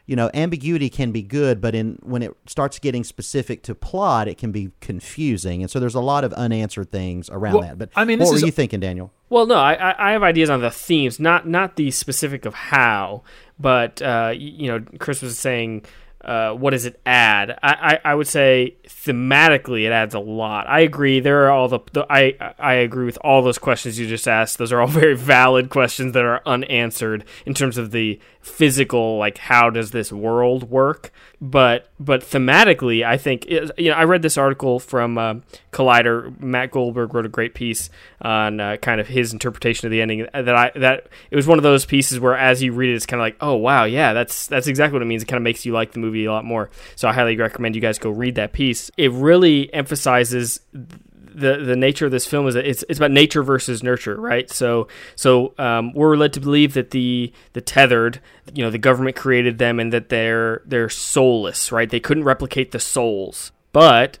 S3: you know ambiguity can be good but in when it starts getting specific to plot it can be confusing and so there's a lot of unanswered things around
S1: Well,
S3: that but
S1: I mean,
S3: what were you thinking daniel
S4: Well, no, I, I I have ideas on the themes, not not the specific of how, but uh, you know, Chris was saying, uh, what does it add? I, I, I would say thematically, it adds a lot. I agree. There are all the, the I I agree with all those questions you just asked. Those are all very valid questions that are unanswered in terms of the physical, like how does this world work? But but thematically, I think it, you know I read this article from uh, Collider. Matt Goldberg wrote a great piece on uh, kind of his interpretation of the ending. That I that it was one of those pieces where as you read it, it's kind of like, oh wow, yeah, that's that's exactly what it means. It kind of makes you like the movie a lot more. So I highly recommend you guys go read that piece. It really emphasizes the the nature of this film is that it's it's about nature versus nurture, right? So so um, we're led to believe that the the tethered, you know, the government created them and that they're they're soulless, right? They couldn't replicate the souls, but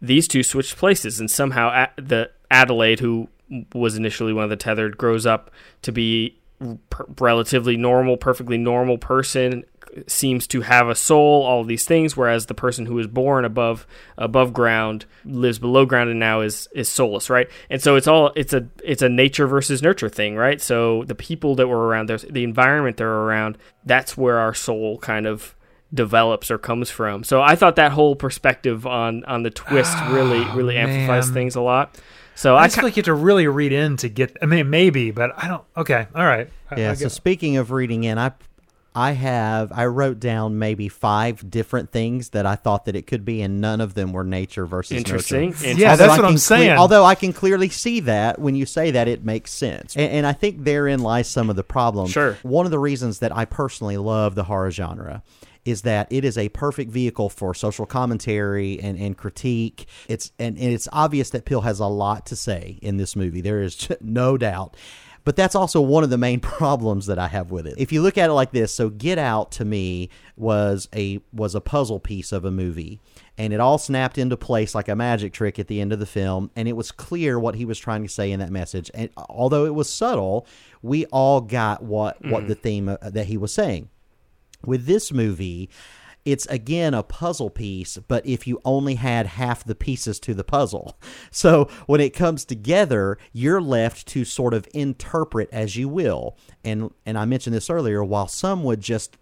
S4: these two switched places, and somehow the Adelaide, who was initially one of the tethered, grows up to be relatively normal, perfectly normal person. Seems to have a soul, all of these things, whereas the person who is born above above ground lives below ground and now is is soulless, right? And so it's all it's a it's a nature versus nurture thing, right? So the people that were around, there's the environment they're around, that's where our soul kind of develops or comes from. So I thought that whole perspective on on the twist ah, really really amplifies things a lot. So
S1: I
S4: I,
S1: just
S4: ki-
S1: feel like you have to really read in to get. I mean, maybe, but I don't. Okay, all right. I-
S3: Yeah.
S1: I
S3: so speaking of reading in, I I have I wrote down maybe five different things that I thought that it could be, and none of them were nature versus
S4: Interesting.
S3: nurture.
S4: Interesting.
S1: Yeah,
S3: Although
S1: that's
S3: I
S1: what I'm
S3: cle-
S1: saying.
S3: although I can clearly see that when you say that, it makes sense, and, and I think therein lies some of the problem.
S4: Sure.
S3: One of the reasons that I personally love the horror genre is that it is a perfect vehicle for social commentary and, and critique. It's and, and it's obvious that Peele has a lot to say in this movie. There is no doubt. But that's also one of the main problems that I have with it. If you look at it like this, so Get Out to me was a was a puzzle piece of a movie and it all snapped into place like a magic trick at the end of the film and it was clear what he was trying to say in that message. And although it was subtle, we all got what what the theme uh, that he was saying. With this movie it's again a puzzle piece but if you only had half the pieces to the puzzle. So when it comes together you're left to sort of interpret as you will. And and i mentioned this earlier while some would just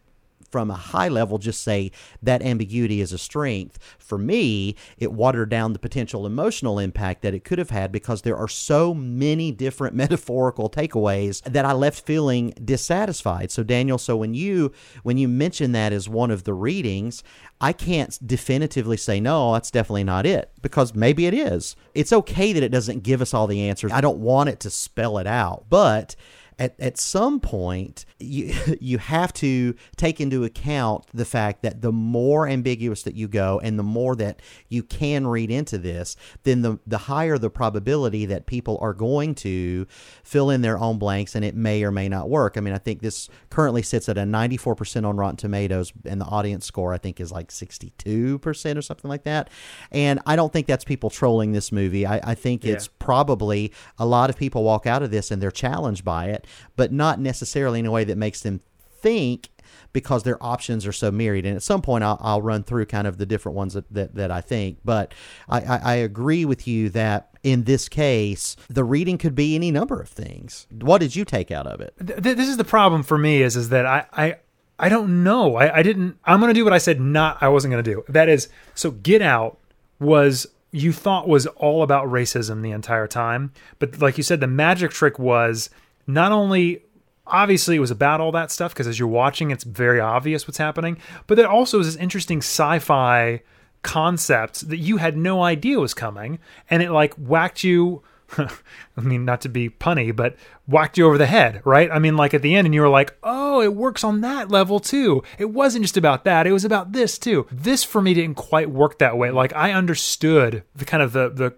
S3: from a high level just say that ambiguity is a strength. For me, it watered down the potential emotional impact that it could have had because there are so many different metaphorical takeaways that I left feeling dissatisfied. So Daniel, so when you when you mention that as one of the readings, I can't definitively say no, that's definitely not it because maybe it is. It's okay that it doesn't give us all the answers. I don't want it to spell it out, but at, at some point you you have to take into account the fact that the more ambiguous that you go and the more that you can read into this then the the higher the probability that people are going to fill in their own blanks and it may or may not work. I mean i think this currently sits at a 94% on rotten tomatoes and the audience score i think is like 62% or something like that. And i don't think that's people trolling this movie. I, I think
S4: Yeah.
S3: it's probably a lot of people walk out of this and they're challenged by it, but not necessarily in a way that makes them think because their options are so myriad. And at some point, I'll, I'll run through kind of the different ones that, that, that I think. But I, I, I agree with you that in this case, the reading could be any number of things. What did you take out of it?
S1: Th- th- this is the problem for me is is that I I, I don't know. I, I didn't. I'm going to do what I said. Not I wasn't going to do. That is so. Get Out was you thought was all about racism the entire time, but like you said, the magic trick was not only obviously it was about all that stuff because as you're watching, it's very obvious what's happening, but there also is this interesting sci-fi concept that you had no idea was coming, and it like whacked you. I mean, not to be punny, but whacked you over the head, right? I mean, like at the end, and you were like, oh, it works on that level too. It wasn't just about that, it was about this too. This for me didn't quite work that way. Like, I understood the kind of the, the,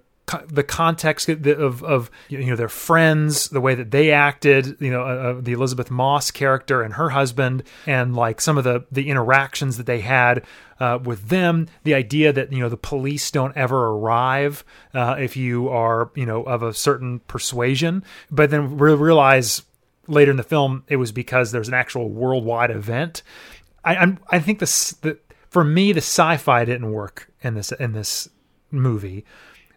S1: the context of, of, you know their friends, the way that they acted, you know, uh, uh, the Elisabeth Moss character and her husband, and like some of the the interactions that they had uh, with them. The idea that you know the police don't ever arrive uh, if you are you know of a certain persuasion, but then we realize later in the film it was because there's an actual worldwide event. I I'm, I think this the for me the sci-fi didn't work in this in this movie.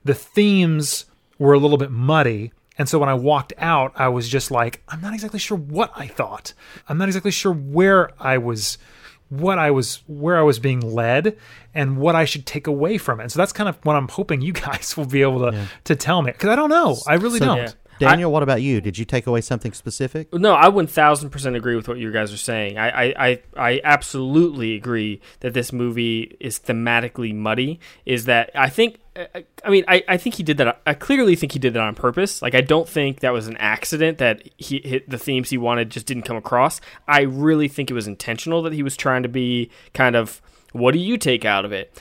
S1: The themes were a little bit muddy. And so when I walked out, I was just like, I'm not exactly sure what I thought. I'm not exactly sure where I was what I was where I was being led and what I should take away from it. And so that's kind of what I'm hoping you guys will be able to to tell me because I don't know. I really
S3: So,
S1: don't.
S4: Yeah.
S3: Daniel, what about you? Did you take away something specific?
S4: No, I one thousand percent agree with what you guys are saying. I, I, I, I absolutely agree that this movie is thematically muddy. Is that I think I- I mean I, I think he did that. I clearly think he did that on purpose. Like I don't think that was an accident that he hit the themes he wanted just didn't come across. I really think it was intentional that he was trying to be kind of what do you take out of it?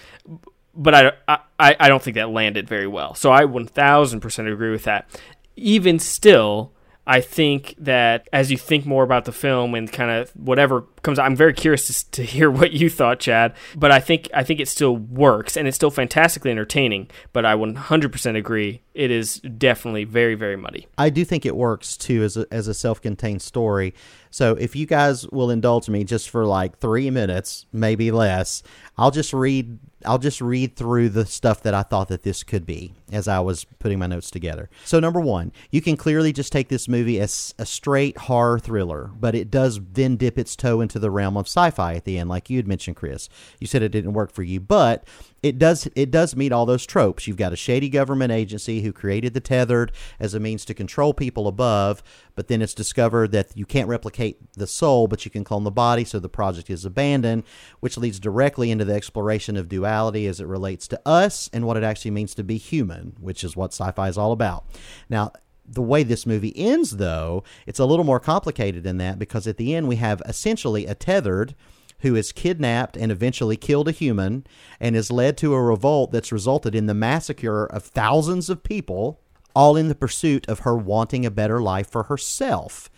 S4: but I, I, I don't think that landed very well. So I 1000% agree with that. Even still, I think that as you think more about the film and kind of whatever comes out, I'm very curious to, to hear what you thought, Chad. But I think I think it still works and it's still fantastically entertaining. But I 100% agree. It is definitely very, very muddy.
S3: I do think it works too as a, as a self-contained story. So if you guys will indulge me just for like three minutes, maybe less, I'll just read. I'll just read through the stuff that I thought that this could be as I was putting my notes together. So number one, you can clearly just take this movie as a straight horror thriller, but it does then dip its toe into the realm of sci-fi at the end, like you had mentioned, Chris. You said it didn't work for you, but it does it does meet all those tropes. You've got a shady government agency who created the tethered as a means to control people above, but then it's discovered that you can't replicate the soul, but you can clone the body, so the project is abandoned, which leads directly into the exploration of duality as it relates to us and what it actually means to be human, which is what sci-fi is all about. Now, the way this movie ends, though, it's a little more complicated than that because at the end we have essentially a tethered who is kidnapped and eventually killed a human and is led to a revolt that's resulted in the massacre of thousands of people, all in the pursuit of her wanting a better life for herself.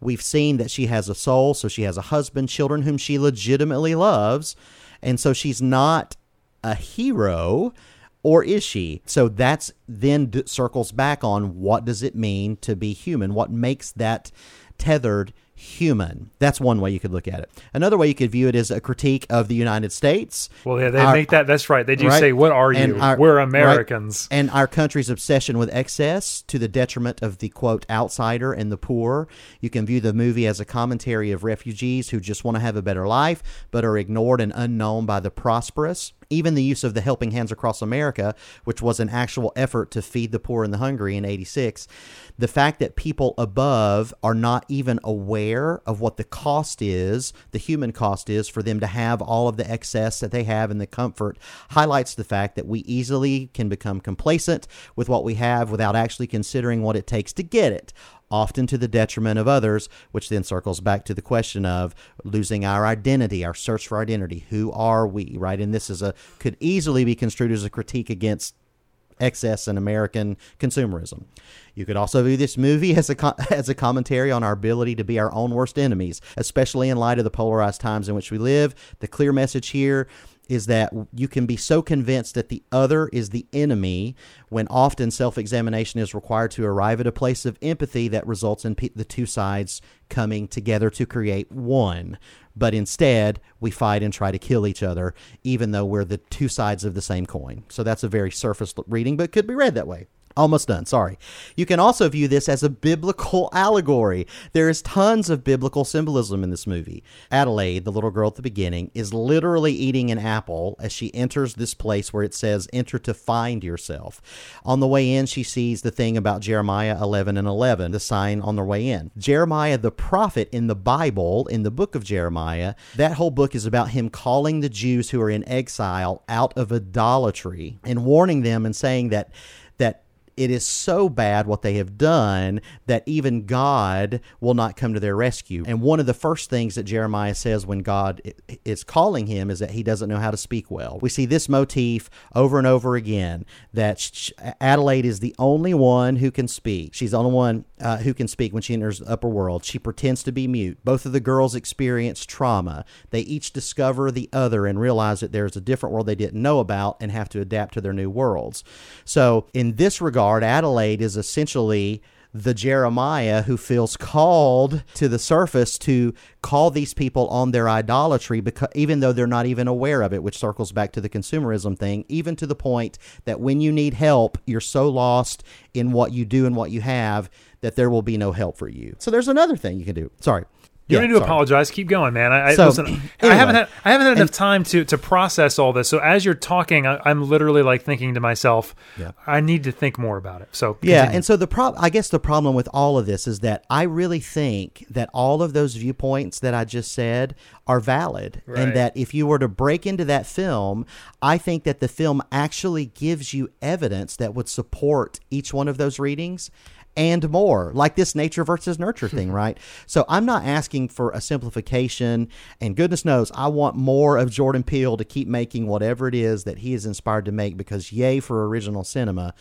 S3: We've seen that she has a soul, so she has a husband, children whom she legitimately loves, and so she's not a hero or is she? So that's then circles back on what does it mean to be human? What makes that tethered human. That's one way you could look at it. Another way you could view it is a critique of the United States.
S1: Well, yeah, they
S3: Our-
S1: make that. That's right. They do
S3: right?
S1: say, "What are you?
S3: our-
S1: We're
S3: right?
S1: Americans."
S3: And our country's obsession with excess to the detriment of the quote outsider and the poor. You can view the movie as a commentary of refugees who just want to have a better life but are ignored and unknown by the prosperous. Even the use of the Helping Hands Across America, which was an actual effort to feed the poor and the hungry in 86, the fact that people above are not even aware of what the cost is, the human cost is, for them to have all of the excess that they have and the comfort, highlights the fact that we easily can become complacent with what we have without actually considering what it takes to get it often to the detriment of others, which then circles back to the question of losing our identity, our search for identity. Who are we, right? And this is a could easily be construed as a critique against excess and American consumerism. You could also view this movie as a as a commentary on our ability to be our own worst enemies, especially in light of the polarized times in which we live. The clear message here is that you can be so convinced that the other is the enemy when often self-examination is required to arrive at a place of empathy that results in pe- the two sides coming together to create one. But instead we fight and try to kill each other even though we're the two sides of the same coin. So that's a very surface reading but could be read that way Almost done. Sorry. You can also view this as a biblical allegory. There is tons of biblical symbolism in this movie. Adelaide, the little girl at the beginning, is literally eating an apple as she enters this place where it says, Enter to find yourself. On the way in, she sees the thing about Jeremiah 11 and 11, the sign on their way in. Jeremiah, the prophet in the Bible, in the book of Jeremiah, that whole book is about him calling the Jews who are in exile out of idolatry and warning them and saying that it is so bad what they have done that even God will not come to their rescue. And one of the first things that Jeremiah says when God is calling him is that he doesn't know how to speak well. We see this motif over and over again that Adelaide is the only one who can speak. She's the only one uh, who can speak when she enters the upper world. She pretends to be mute. Both of the girls experience trauma. They each discover the other and realize that there's a different world they didn't know about and have to adapt to their new worlds. So, in this regard, Adelaide is essentially the Jeremiah who feels called to the surface to call these people on their idolatry because even though they're not even aware of it which circles back to the consumerism thing even to the point that when you need help you're so lost in what you do and what you have that there will be no help for you. So there's another thing you can do. Sorry
S1: You
S3: Yeah,
S1: don't need to
S3: sorry.
S1: apologize. Keep going, man. I, I
S3: So,
S1: listen. I haven't had I haven't had enough
S3: And-
S1: time to to process all this. So as you're talking, I, I'm literally like thinking to myself,
S3: Yeah.
S1: I need to think more about it. So
S3: Yeah, and so the prob I guess the problem with all of this is that I really think that all of those viewpoints that I just said are valid
S4: Right.
S3: and that if you were to break into that film, I think that the film actually gives you evidence that would support each one of those readings and more, like this nature versus nurture thing, right? So I'm not asking for a simplification, and goodness knows I want more of Jordan Peele to keep making whatever it is that he is inspired to make because yay for original cinema.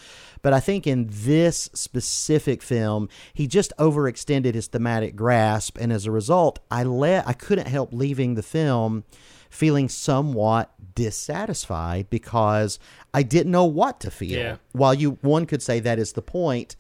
S3: But I think in this specific film, he just overextended his thematic grasp, and as a result, I let I couldn't help leaving the film feeling somewhat dissatisfied because I didn't know what to feel.
S4: Yeah.
S3: While you one could say that is the point,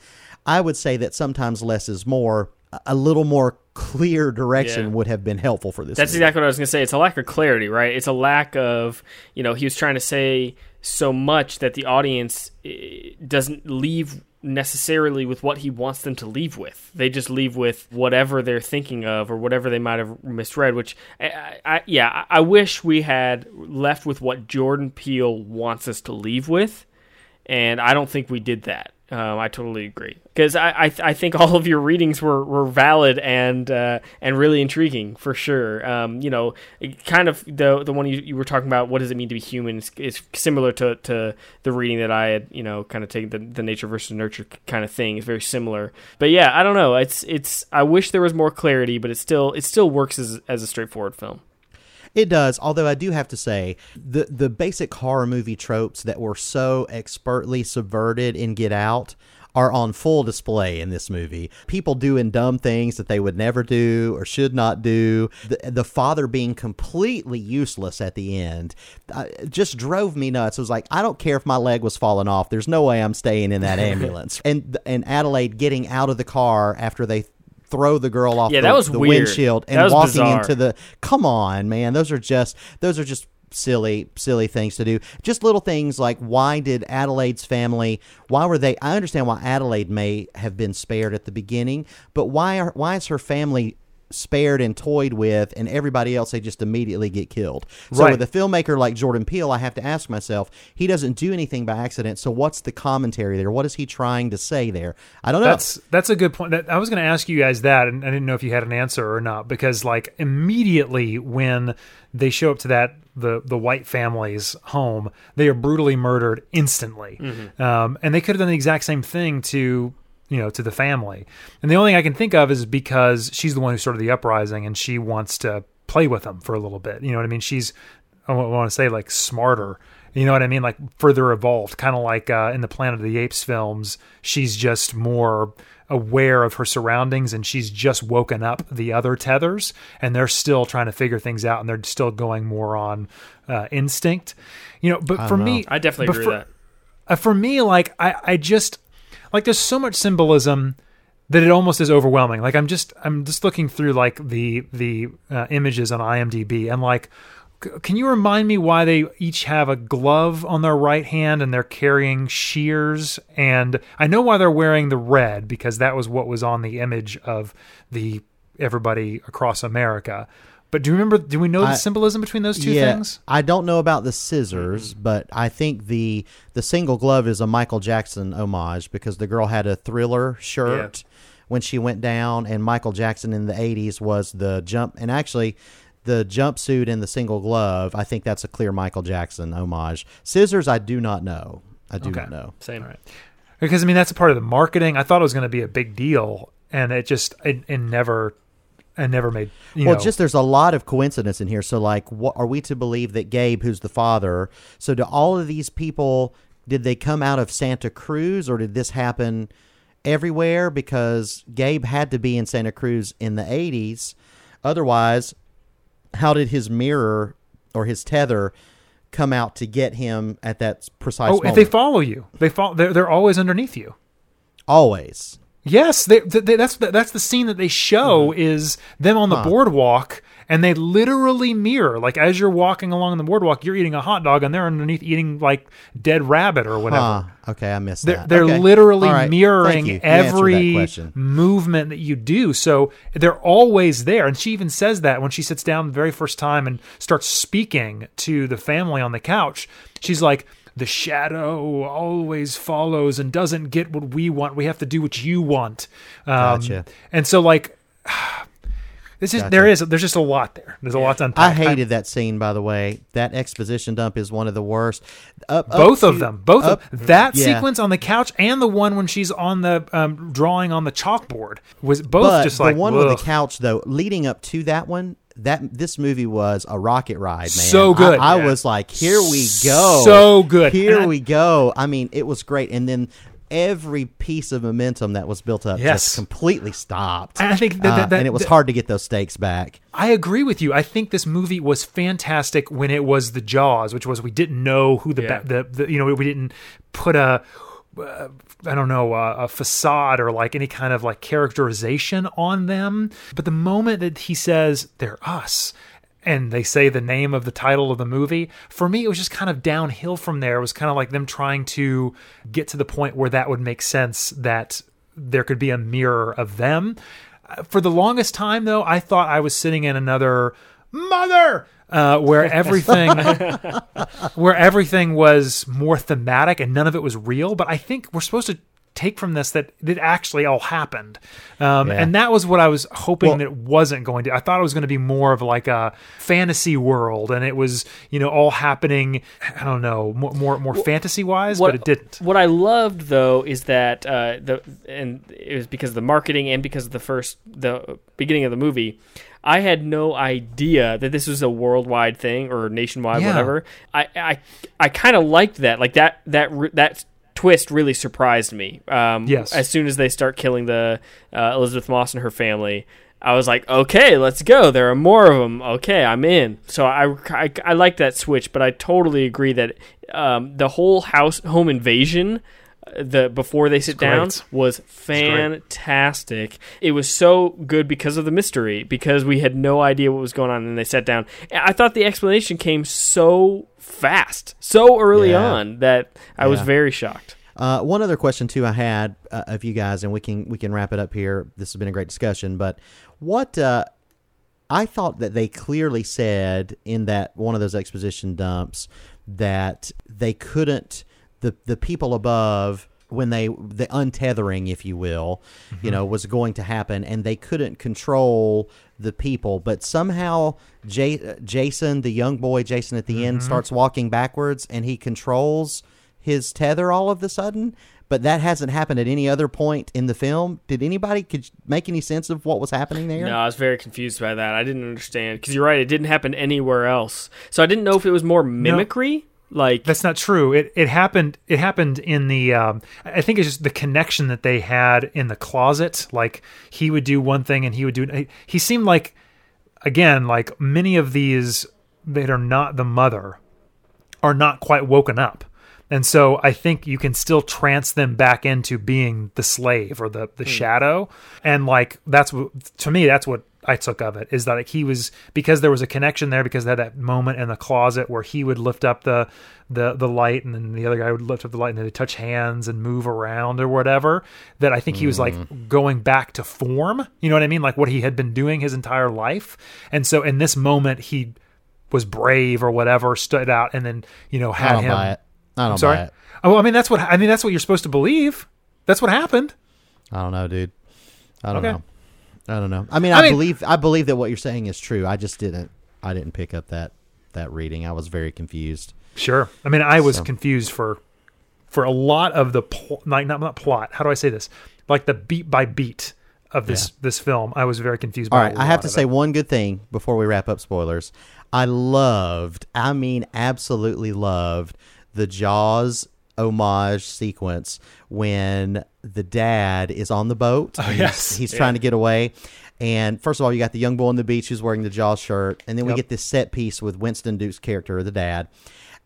S3: I would say that sometimes less is more. A- little more clear direction
S4: Yeah.
S3: would have been helpful for this.
S4: That's
S3: movie.
S4: exactly what I was going to say. It's a lack of clarity, right? It's a lack of, you know, he was trying to say so much that the audience eh, doesn't leave necessarily with what he wants them to leave with. They just leave with whatever they're thinking of or whatever they might have misread, which, I, I, I- yeah, I wish we had left with what Jordan Peele wants us to leave with. And I don't think we did that. Um, I totally agree because I, I I think all of your readings were, were valid and uh, and really intriguing for sure. Um, you know, kind of the the one you, you were talking about. What does it mean to be human? Is, is similar to, to the reading that I had. You know, kind of taken the, the nature versus nurture kind of thing. It's very similar. But yeah, I don't know. It's it's. I wish there was more clarity, but it still it still works as as a straightforward film.
S3: It does, although I do have to say the the basic horror movie tropes that were so expertly subverted in Get Out are on full display in this movie. People doing dumb things that they would never do or should not do. The, the father being completely useless at the end uh, just drove me nuts. It was like I don't care if my leg was falling off. There's no way I'm staying in that ambulance. and and Adelaide getting out of the car after they throw the girl off
S4: Yeah,
S3: the,
S4: that was
S3: the
S4: weird.
S3: windshield and walking
S4: bizarre.
S3: into the come on man those are just those are just silly silly things to do just little things like why did adelaide's family why were they i understand why adelaide may have been spared at the beginning but why are why is her family spared and toyed with and everybody else they just immediately get killed. So
S1: Right.
S3: with a filmmaker like jordan peele i have to ask myself he doesn't do anything by accident so what's the commentary there? What is he trying to say there? I don't know.
S1: That's that's a good point. That, I was going to ask you guys that, and I didn't know if you had an answer or not because, like, immediately when they show up to that the the white family's home, they are brutally murdered instantly, um, and they could have done the exact same thing to you know to the family. And the only thing I can think of is because she's the one who started the uprising, and she wants to play with them for a little bit. You know what I mean? She's I want to say like smarter. You know what I mean? Like further evolved, kind of like uh, in the Planet of the Apes films. She's just more aware of her surroundings, and she's just woken up the other tethers, and they're still trying to figure things out, and they're still going more on uh, instinct. You know, but for
S3: don't
S1: me.
S4: I definitely agree
S1: for-
S4: with that.
S1: uh, for me, like I, I just like there's so much symbolism that it almost is overwhelming. Like I'm just I'm just looking through like the the uh, images on IMDb and like can you remind me why they each have a glove on their right hand and they're carrying shears and I know why they're wearing the red because that was what was on the image of the everybody across America. But do you remember do we know the
S3: I-
S1: symbolism between those two
S3: yeah,
S1: things?
S3: I don't know about the scissors, mm-hmm. but I think the the single glove is a Michael Jackson homage because the girl had a thriller shirt when she went down, and Michael Jackson in the '80s was the jump, and actually. The jumpsuit and the single glove, I think that's a clear Michael Jackson homage. Scissors, I do not know. I do
S1: Okay.
S3: not know.
S4: Same. Right?
S1: Because I mean that's a part of the marketing. I thought it was going to be a big deal, and it just it, it never, it never made.
S3: Well,
S1: know,
S3: just there's a lot of coincidence in here. So, like, what are we to believe that Gabe, who's the father, so do all of these people? Did they come out of Santa Cruz, or did this happen everywhere? Because Gabe had to be in Santa Cruz in the '80s. Otherwise, how did his mirror or his tether come out to get him at that precise
S1: oh,
S3: moment?
S1: if they follow you, they follow. They're they're always underneath you.
S3: Always.
S1: Yes, they, they, that's the, that's the scene that they show mm-hmm. is them on the
S3: Huh.
S1: boardwalk, and they literally mirror. Like as you're walking along the boardwalk, you're eating a hot dog, and they're underneath eating like dead rabbit or whatever.
S3: Huh. Okay, I missed
S1: They're,
S3: that.
S1: they're
S3: Okay.
S1: literally
S3: All right.
S1: Mirroring.
S3: You that
S1: every movement that you do. So they're always there. And she even says that when she sits down the very first time and starts speaking to the family on the couch. She's like, the shadow always follows and doesn't get what we want. We have to do what you want. Um,
S3: Gotcha.
S1: And so, like, this is
S3: Gotcha.
S1: there is there's just a lot there. There's a lot to
S3: I
S1: unpack.
S3: hated that scene, by the way. That exposition dump is one of the worst. Up, up
S1: both of
S3: to-
S1: them both
S3: up-
S1: of that
S3: yeah.
S1: sequence on the couch and the one when she's on the um, drawing on the chalkboard was both
S3: but
S1: just like
S3: the
S1: one
S3: with the couch, though, leading up to that one, that this movie was a rocket ride, man.
S1: So good.
S3: I, I
S1: Yeah.
S3: was like, here we go,
S1: So good.
S3: Here
S1: I-
S3: we go. I mean, it was great, and then. Every piece of momentum that was built up
S1: Yes.
S3: just completely stopped.
S1: And I think that- that-
S3: Uh,
S1: that-
S3: and it was
S1: that-
S3: hard to get those stakes back.
S1: I agree with you. I think this movie was fantastic when it was the Jaws, which was we didn't know who the
S4: Yeah.
S1: ba- the, the you know we didn't put a uh, I don't know uh, a facade or like any kind of like characterization on them. But the moment that he says they're us and they say the name of the title of the movie, for me it was just kind of downhill from there. It was kind of like them trying to get to the point where that would make sense that there could be a mirror of them. Uh, For the longest time, though, I thought I was sitting in another mother uh, where everything where everything was more thematic and none of it was real. But I think we're supposed to take from this that it actually all happened, um,
S3: Yeah.
S1: and that was what I was hoping
S3: Well-
S1: that it wasn't going to. I thought it was going to be more of like a fantasy world, and it was you know all happening. I don't know more more, more fantasy wise, but it didn't.
S4: What I loved though is that uh, the and it was because of the marketing and because of the first the beginning of the movie. I had no idea that this was a worldwide thing or nationwide,
S1: Yeah.
S4: whatever. I I, I kind of liked that. Like that that that twist really surprised me. Um,
S1: Yes.
S4: As soon as they start killing the uh, Elisabeth Moss and her family. I was like, okay, let's go. There are more of them. Okay, I'm in. So I, I, I like that switch, but I totally agree that um, the whole house home invasion the before they sit down was fantastic. It was so good because of the mystery, because we had no idea what was going on, and they sat down. I thought the explanation came so fast, so early
S3: Yeah.
S4: on that I was very shocked.
S3: Uh, one other question too I had uh, of you guys, and we can we can wrap it up here. This has been a great discussion, but what uh, I thought that they clearly said in that one of those exposition dumps that they couldn't the the people above when they the untethering, if you will, you know, mm-hmm. was going to happen, and they couldn't control the people, but somehow J- Jason, the young boy Jason, at the end mm-hmm. starts walking backwards, and he controls his tether all of the sudden. But that hasn't happened at any other point in the film. Did anybody could make any sense of what was happening there?
S4: No, I was very confused by that. I didn't understand because you're right; it didn't happen anywhere else. So I didn't know if it was more mimicry, like
S1: That's not true. It it happened. It happened in the. Um, I think it's just the connection that they had in the closet. Like he would do one thing and he would do. He, he seemed like, again, like many of these that are not the mother, are not quite woken up, and so I think you can still trance them back into being the slave or the the shadow, and like that's what to me that's what I took of it is that like he was because there was a connection there because they had that moment in the closet where he would lift up the the the light and then the other guy would lift up the light and they'd touch hands and move around or whatever that I think he was like mm. going back to form you know what I mean like what he had been doing his entire life and so in this moment he was brave or whatever stood out and then you know
S3: I
S1: had
S3: don't
S1: him.
S3: I don't
S1: I'm sorry
S3: buy it.
S1: oh I mean that's what I mean that's what you're supposed to believe that's what happened
S3: I don't know, dude. I don't
S1: Okay.
S3: know. I don't know. I mean,
S1: I
S3: I,
S1: mean-
S3: believe I believe that what you're saying is true. I just didn't. I didn't pick up that that reading. I was very confused.
S1: Sure. I mean, I was
S3: So-
S1: confused for for a lot of the pl- like not not plot. How do I say this? Like the beat by beat of this this film. I was very confused.
S3: All
S1: by
S3: right, I have to say
S1: it.
S3: one good thing before we wrap up spoilers. I loved, I mean, absolutely loved the Jaws homage sequence when the dad is on the boat.
S1: Oh,
S3: he's-
S1: yes.
S3: he's,
S1: Yeah.
S3: trying to get away. And first of all, you got the young boy on the beach who's wearing the Jaws shirt, and then we
S1: Yep.
S3: get this set piece with Winston Duke's character, the dad.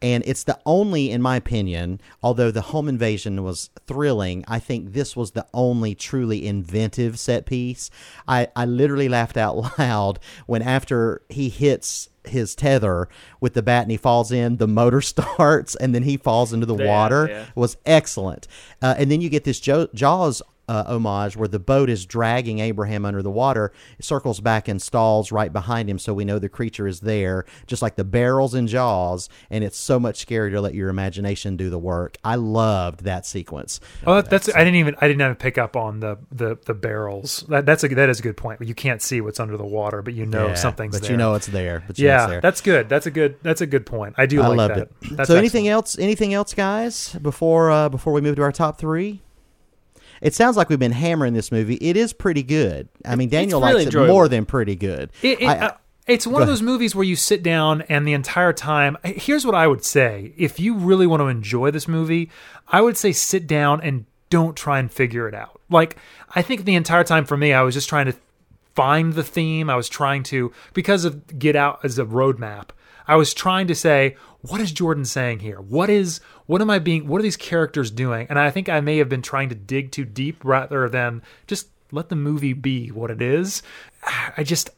S3: And it's the only, in my opinion, although the home invasion was thrilling, I think this was the only truly inventive set piece. I, I literally laughed out loud when after he hits his tether with the bat and he falls in, the motor starts and then he falls into the
S4: Yeah,
S3: water
S4: yeah.
S3: was excellent. Uh, and then you get this jo- Jaws uh, homage where the boat is dragging Abraham under the water. It circles back and stalls right behind him, so we know the creature is there, just like the barrels and Jaws. And it's so much scarier to let your imagination do the work. I loved that sequence.
S1: Oh, that, that's I didn't even I didn't even pick up on the the the barrels. That that's a that is a good point. You can't see what's under the water, but you know
S3: Yeah,
S1: something's
S3: but
S1: there.
S3: you know it's there. But you know
S1: yeah,
S3: it's there.
S1: that's good. That's a good that's a good point. I do
S3: I
S1: like
S3: loved
S1: that.
S3: it.
S1: That's
S3: so anything else? Anything else, guys? Before uh, before we move to our top three. It sounds like we've been hammering this movie. It is pretty good. I mean, Daniel
S4: really
S3: likes it
S4: enjoyable.
S3: more than pretty good.
S1: It, it,
S3: I-
S1: uh, it's one of those movies where you sit down and the entire time. Here's what I would say: if you really want to enjoy this movie, I would say sit down and don't try and figure it out. Like I think the entire time for me, I was just trying to find the theme. I was trying to because of Get Out as a roadmap. I was trying to say, what is Jordan saying here? What is what am I being? What are these characters doing? And I think I may have been trying to dig too deep rather than just let the movie be what it is. I just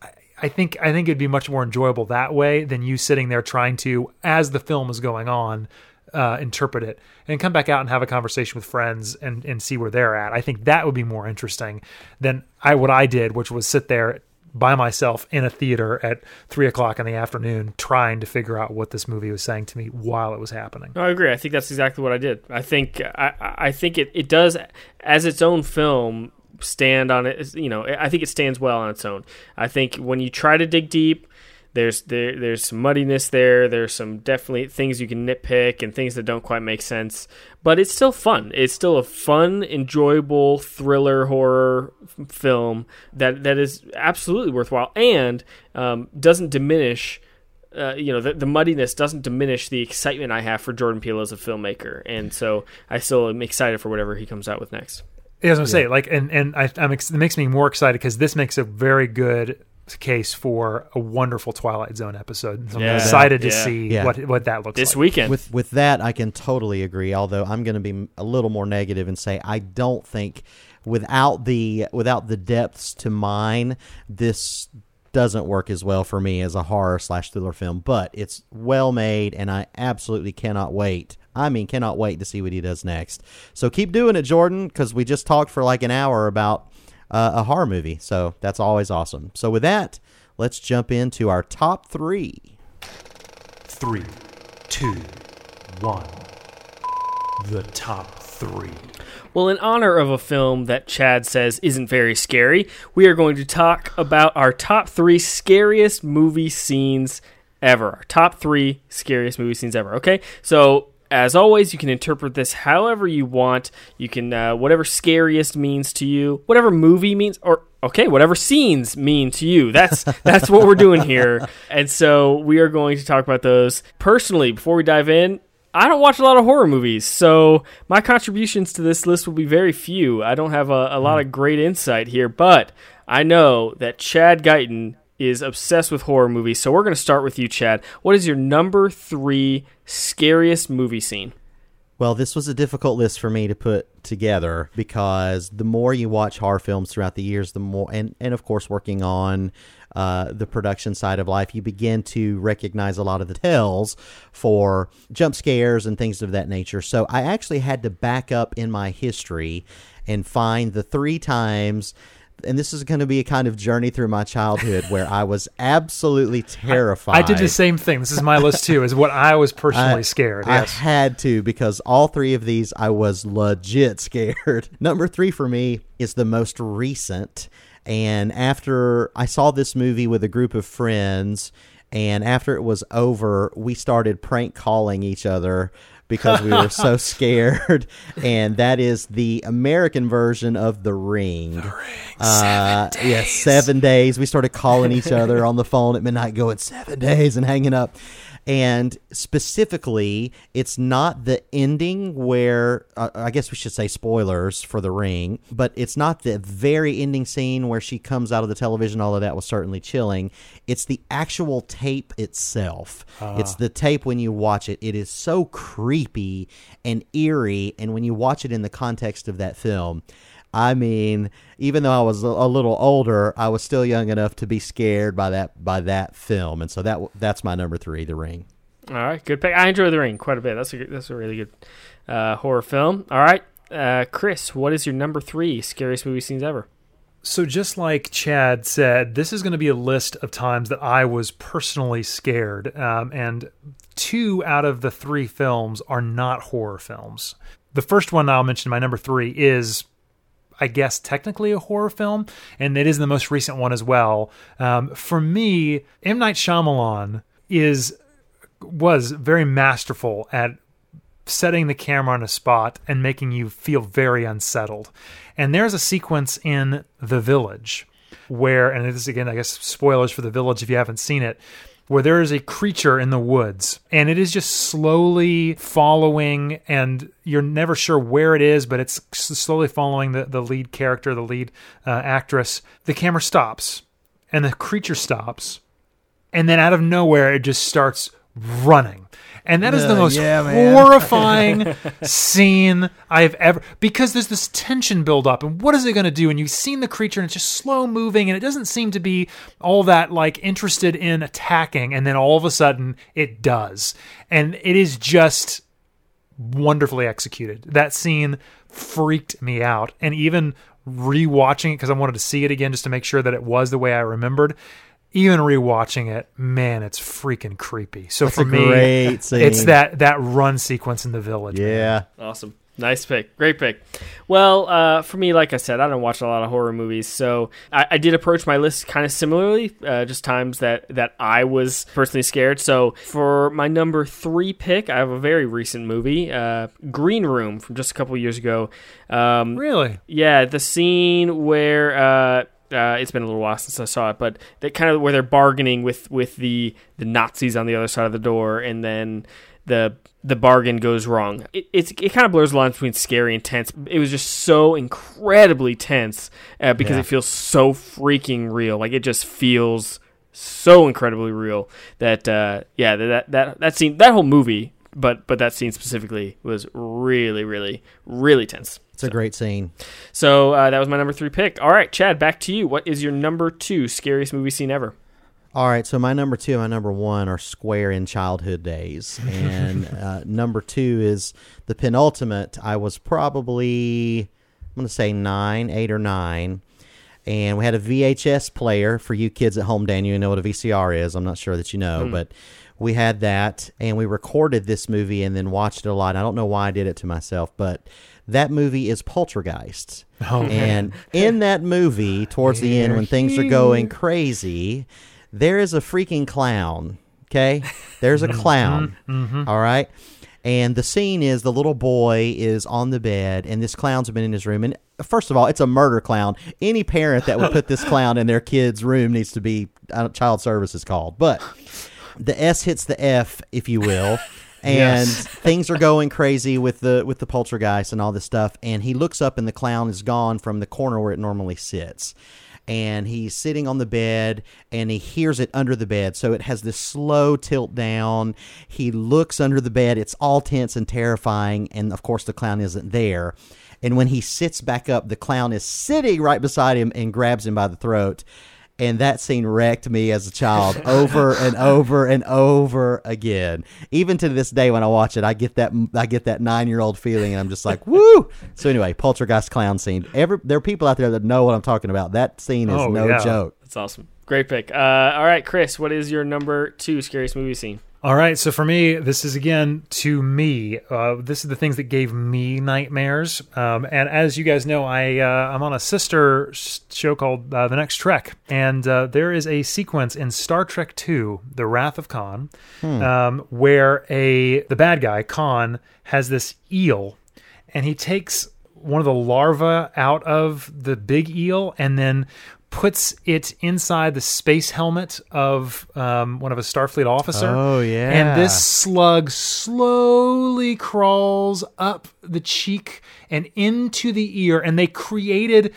S1: I think I think it'd be much more enjoyable that way than you sitting there trying to, as the film is going on, uh, interpret it and come back out and have a conversation with friends and and see where they're at. I think that would be more interesting than I what I did, which was sit there by myself in a theater at three o'clock in the afternoon trying to figure out what this movie was saying to me while it was happening.
S4: I agree. I think that's exactly what I did. I think I, I think it, it does as its own film stand on it. You know, I think it stands well on its own. I think when you try to dig deep, there's there there's some muddiness there. There's some definitely things you can nitpick and things that don't quite make sense. But it's still fun. It's still a fun, enjoyable thriller horror f- film that that is absolutely worthwhile and um, doesn't diminish uh, you know, the, the muddiness doesn't diminish the excitement I have for Jordan Peele as a filmmaker, and so I still am excited for whatever he comes out with next.
S1: Yeah, I was gonna say like, and and I, I'm ex- it makes me more excited because this makes a very good case for a wonderful Twilight Zone episode. So I'm
S4: Yeah.
S1: excited to
S4: Yeah.
S1: see
S3: Yeah.
S1: what what that looks like.
S4: This
S1: like.
S4: weekend.
S3: With with that, I can totally agree. Although I'm going to be a little more negative and say I don't think without the without the depths to mine, this doesn't work as well for me as a horror slash thriller film. But it's well made, and I absolutely cannot wait. I mean, cannot wait to see what he does next. So keep doing it, Jordan, because we just talked for like an hour about uh, a horror movie. So that's always awesome. So with that, let's jump into our top three.
S1: Three, two, one. The top three.
S4: Well, in honor of a film that Chad says isn't very scary, we are going to talk about our top three scariest movie scenes ever. Our top three scariest movie scenes ever. Okay, so as always, you can interpret this however you want. You can uh, whatever scariest means to you, whatever movie means, or okay, whatever scenes mean to you. That's that's what we're doing here. And so we are going to talk about those personally. Before we dive in, I don't watch a lot of horror movies, so my contributions to this list will be very few. I don't have a, a lot of great insight here, but I know that Chad Guyton is obsessed with horror movies, so we're going to start with you, Chad. What is your number three scariest movie scene?
S3: Well, this was a difficult list for me to put together because the more you watch horror films throughout the years, the more, and, and of course, working on uh, the production side of life, you begin to recognize a lot of the tells for jump scares and things of that nature. So I actually had to back up in my history and find the three times. And this is going to be a kind of journey through my childhood where I was absolutely terrified.
S1: I did the same thing. This is my list too. Is what I was personally
S3: I-
S1: scared.
S3: I
S1: Yes.
S3: had to because all three of these I was legit scared. Number three for me is the most recent. And after I saw this movie with a group of friends, and after it was over, we started prank calling each other because we were so scared. And that is the American version of The Ring. The Ring. Uh, yeah, seven days. We started calling each other on the phone at midnight, going seven days and hanging up. And specifically, it's not the ending where uh, I guess we should say spoilers for the ring, but it's not the very ending scene where she comes out of the television. All of that was certainly chilling. It's the actual tape itself. It's the tape when you watch it. It is so creepy and eerie, and when you watch it in the context of that film. I mean, even though I was a, a little older, I was still young enough to be scared by that by that film, and so that that's my number three, The Ring.
S4: All right, good pick. I enjoy The Ring quite a bit. That's a that's a really good uh, horror film. All right, uh, Chris, what is your number three scariest movie scenes ever?
S1: So, just like Chad said, this is going to be a list of times that I was personally scared. Um, and two out of the three films are not horror films. The first one I'll mention, my number three, is, I guess, technically a horror film, and it is the most recent one as well. Um, for me, M. Night Shyamalan is was very masterful at setting the camera on a spot and making you feel very unsettled. And there's a sequence in The Village where, and this is again, I guess, spoilers for The Village if you haven't seen it, where there is a creature in the woods and it is just slowly following, and you're never sure where it is, but it's slowly following the, the lead character, the lead uh, actress. The camera stops and the creature stops, and then out of nowhere, it just starts running. And that is the most
S3: yeah,
S1: horrifying scene I've ever because there's this tension build up and what is it going to do? And you've seen the creature and it's just slow moving and it doesn't seem to be all that like interested in attacking and then all of a sudden it does. And it is just wonderfully executed. That scene freaked me out and even rewatching it because I wanted to see it again just to make sure that it was the way I remembered even rewatching it, man, it's freaking creepy. So
S3: That's
S1: for
S3: a
S1: me,
S3: great scene.
S1: it's that that run sequence in the village. man.
S3: Yeah,
S4: Awesome. Nice pick. Great pick. Well, uh, for me, like I said, I don't watch a lot of horror movies, so I, I did approach my list kind of similarly, uh, just times that, that I was personally scared. So for my number three pick, I have a very recent movie, uh, Green Room, from just a couple years ago. Um,
S1: Really?
S4: yeah, the scene where uh, it's been a little while since I saw it, but that kind of where they're bargaining with with the the Nazis on the other side of the door, and then the the bargain goes wrong. It, it's it kind of blurs the lines between scary and tense. It was just so incredibly tense uh, because
S3: Yeah.
S4: it feels so freaking real. Like it just feels so incredibly real that uh, yeah that that that scene that whole movie, but but that scene specifically was really really really tense.
S3: It's a great scene.
S4: So uh, that was my number three pick. All right, Chad, back to you. What is your number two scariest movie scene ever?
S3: All right, so my number two and my number one are square in childhood days, and uh, number two is the penultimate. I was probably I'm going to say nine, eight or nine, and we had a VHS player for you kids at home. Dan, you know what a VCR is. I'm not sure that you know,
S11: Hmm.
S3: but we had that, and we recorded this movie and then watched it a lot. I don't know why I did it to myself, but that movie is Poltergeist.
S1: Oh,
S3: and
S1: man.
S3: in that movie, towards the end, when things are going crazy, there is a freaking clown. Okay, there's a clown.
S1: mhm.
S3: all right, and the scene is the little boy is on the bed, and this clown's been in his room. And first of all, it's a murder clown. Any parent that would put this clown in their kid's room needs to be child services called. But the S hits the F, if you will. And
S11: Yes.
S3: things are going crazy with the with the poltergeist and all this stuff. And he looks up, and the clown is gone from the corner where it normally sits. And he's sitting on the bed, and he hears it under the bed. So it has this slow tilt down. He looks under the bed. It's all tense and terrifying. And of course, the clown isn't there. And when he sits back up, the clown is sitting right beside him and grabs him by the throat. And that scene wrecked me as a child over and over and over again. Even to this day, when I watch it, I get that I get that nine year old feeling, and I'm just like, "Woo!" So anyway, poltergeist clown scene. Every there are people out there that know what I'm talking about. That scene is
S4: Oh,
S3: no
S4: yeah.
S3: joke.
S4: That's awesome. Great pick. Uh, all right, Chris, what is your number two scariest movie scene?
S1: All right, so for me, this is again to me. Uh, this is the things that gave me nightmares. Um, and as you guys know, I uh, I'm on a sister show called uh, The Next Trek, and uh, there is a sequence in Star Trek II: The Wrath of Khan,
S11: Hmm.
S1: um, where a the bad guy Khan has this eel, and he takes one of the larvae out of the big eel, and then puts it inside the space helmet of um, one of a Starfleet officer.
S3: Oh, yeah.
S1: And this slug slowly crawls up the cheek and into the ear, and they created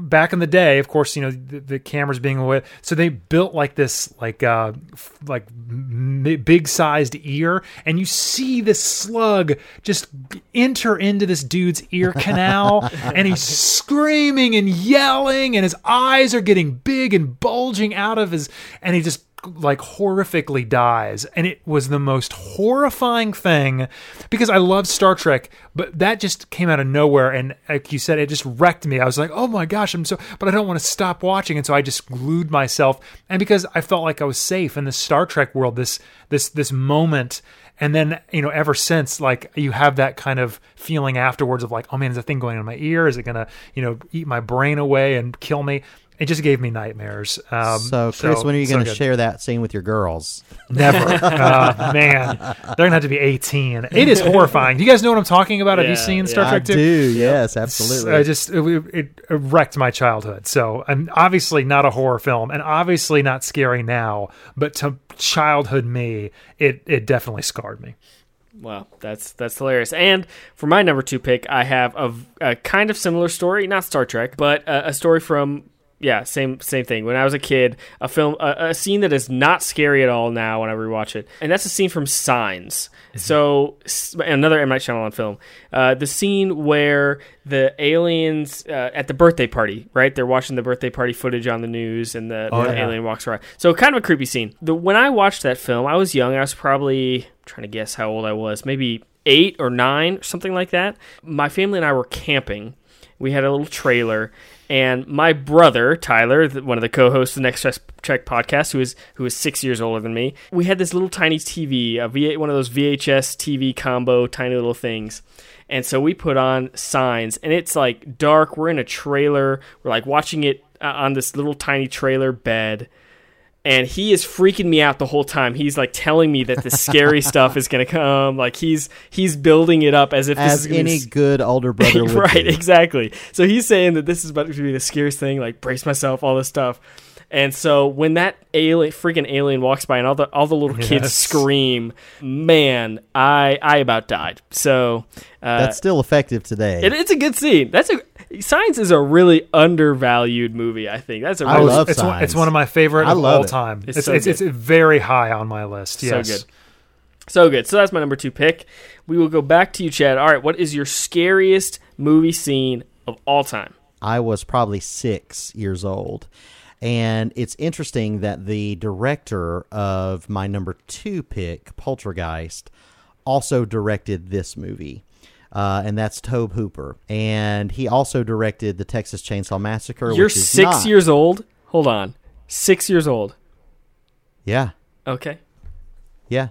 S1: back in the day of course you know the, the cameras being away so they built like this like uh f- like m- big sized ear and you see this slug just enter into this dude's ear canal and he's screaming and yelling and his eyes are getting big and bulging out of his and he just like horrifically dies and it was the most horrifying thing because I love Star Trek but that just came out of nowhere and like you said it just wrecked me. I was like oh my gosh I'm so but I don't want to stop watching and so I just glued myself and because I felt like I was safe in the Star Trek world this this this moment and then you know ever since like you have that kind of feeling afterwards of like oh man is a thing going on in my ear? Is it gonna you know eat my brain away and kill me it just gave me nightmares um,
S3: so, Chris, when are you
S1: so
S3: going to share that scene with your girls?
S1: Never. uh, man, they're gonna have to be 18. It is horrifying. Do you guys know what I'm talking about? have you
S3: Yeah,
S1: seen Star
S3: yeah.
S1: Trek
S3: I
S1: 2?
S3: do, yes, absolutely.
S1: I just it, it wrecked my childhood. So I'm obviously not a horror film, and obviously not scary now. But to childhood me, it it definitely scarred me.
S4: Wow, that's that's hilarious. And for my number two pick, I have a, a kind of similar story, not Star Trek, but a, a story from yeah, same same thing. When I was a kid, a film, a, a scene that is not scary at all now when I rewatch it, and that's a scene from Signs. So s- another M Night Shyamalan film, uh, the scene where the aliens uh, at the birthday party, right? They're watching the birthday party footage on the news, and the,
S11: Oh,
S4: the
S11: yeah.
S4: alien walks around. So kind of a creepy scene. The when I watched that film, I was young. I was probably I'm trying to guess how old I was, maybe eight or nine, something like that. My family and I were camping. We had a little trailer, and my brother Tyler, one of the co-hosts of the Next Check- podcast, who is who is six years older than me, we had this little tiny TV, a V- one of those VHS TV combo, tiny little things. And so we put on signs, and it's like dark. We're in a trailer. We're like watching it uh, on this little tiny trailer bed and he is freaking me out the whole time. He's like telling me that the scary stuff is going to come. Like he's he's building it up as if this
S3: As
S4: is
S3: any
S4: be
S3: good older brother would
S4: right,
S3: do.
S4: exactly. So he's saying that this is about to be the scariest thing. Like brace myself, all this stuff. And so when that alien, freaking alien, walks by and all the all the little kids
S1: Yes.
S4: scream, man, I I about died. So uh,
S3: That's still effective today.
S4: it, it's a good scene. That's a Signs is a really undervalued movie. I think that's a
S3: I
S4: really,
S3: love
S1: it's one,
S3: Signs.
S1: it's one of my favorite
S3: I
S1: of
S3: love
S1: all
S3: it.
S1: time.
S4: It's
S1: It's
S4: so
S1: it's, it's,
S4: good.
S1: very high on my list. Yes.
S4: So good. So good. So that's my number two pick. We will go back to you, Chad. All right, what is your scariest movie scene of all time?
S3: I was probably six years old. And it's interesting that the director of my number two pick, Poltergeist, also directed this movie. Uh, and that's Tobe Hooper. And he also directed the Texas Chainsaw Massacre.
S4: You're
S3: which is
S4: six
S3: not-
S4: years old. Hold on, six years old.
S3: Yeah.
S4: Okay.
S3: Yeah.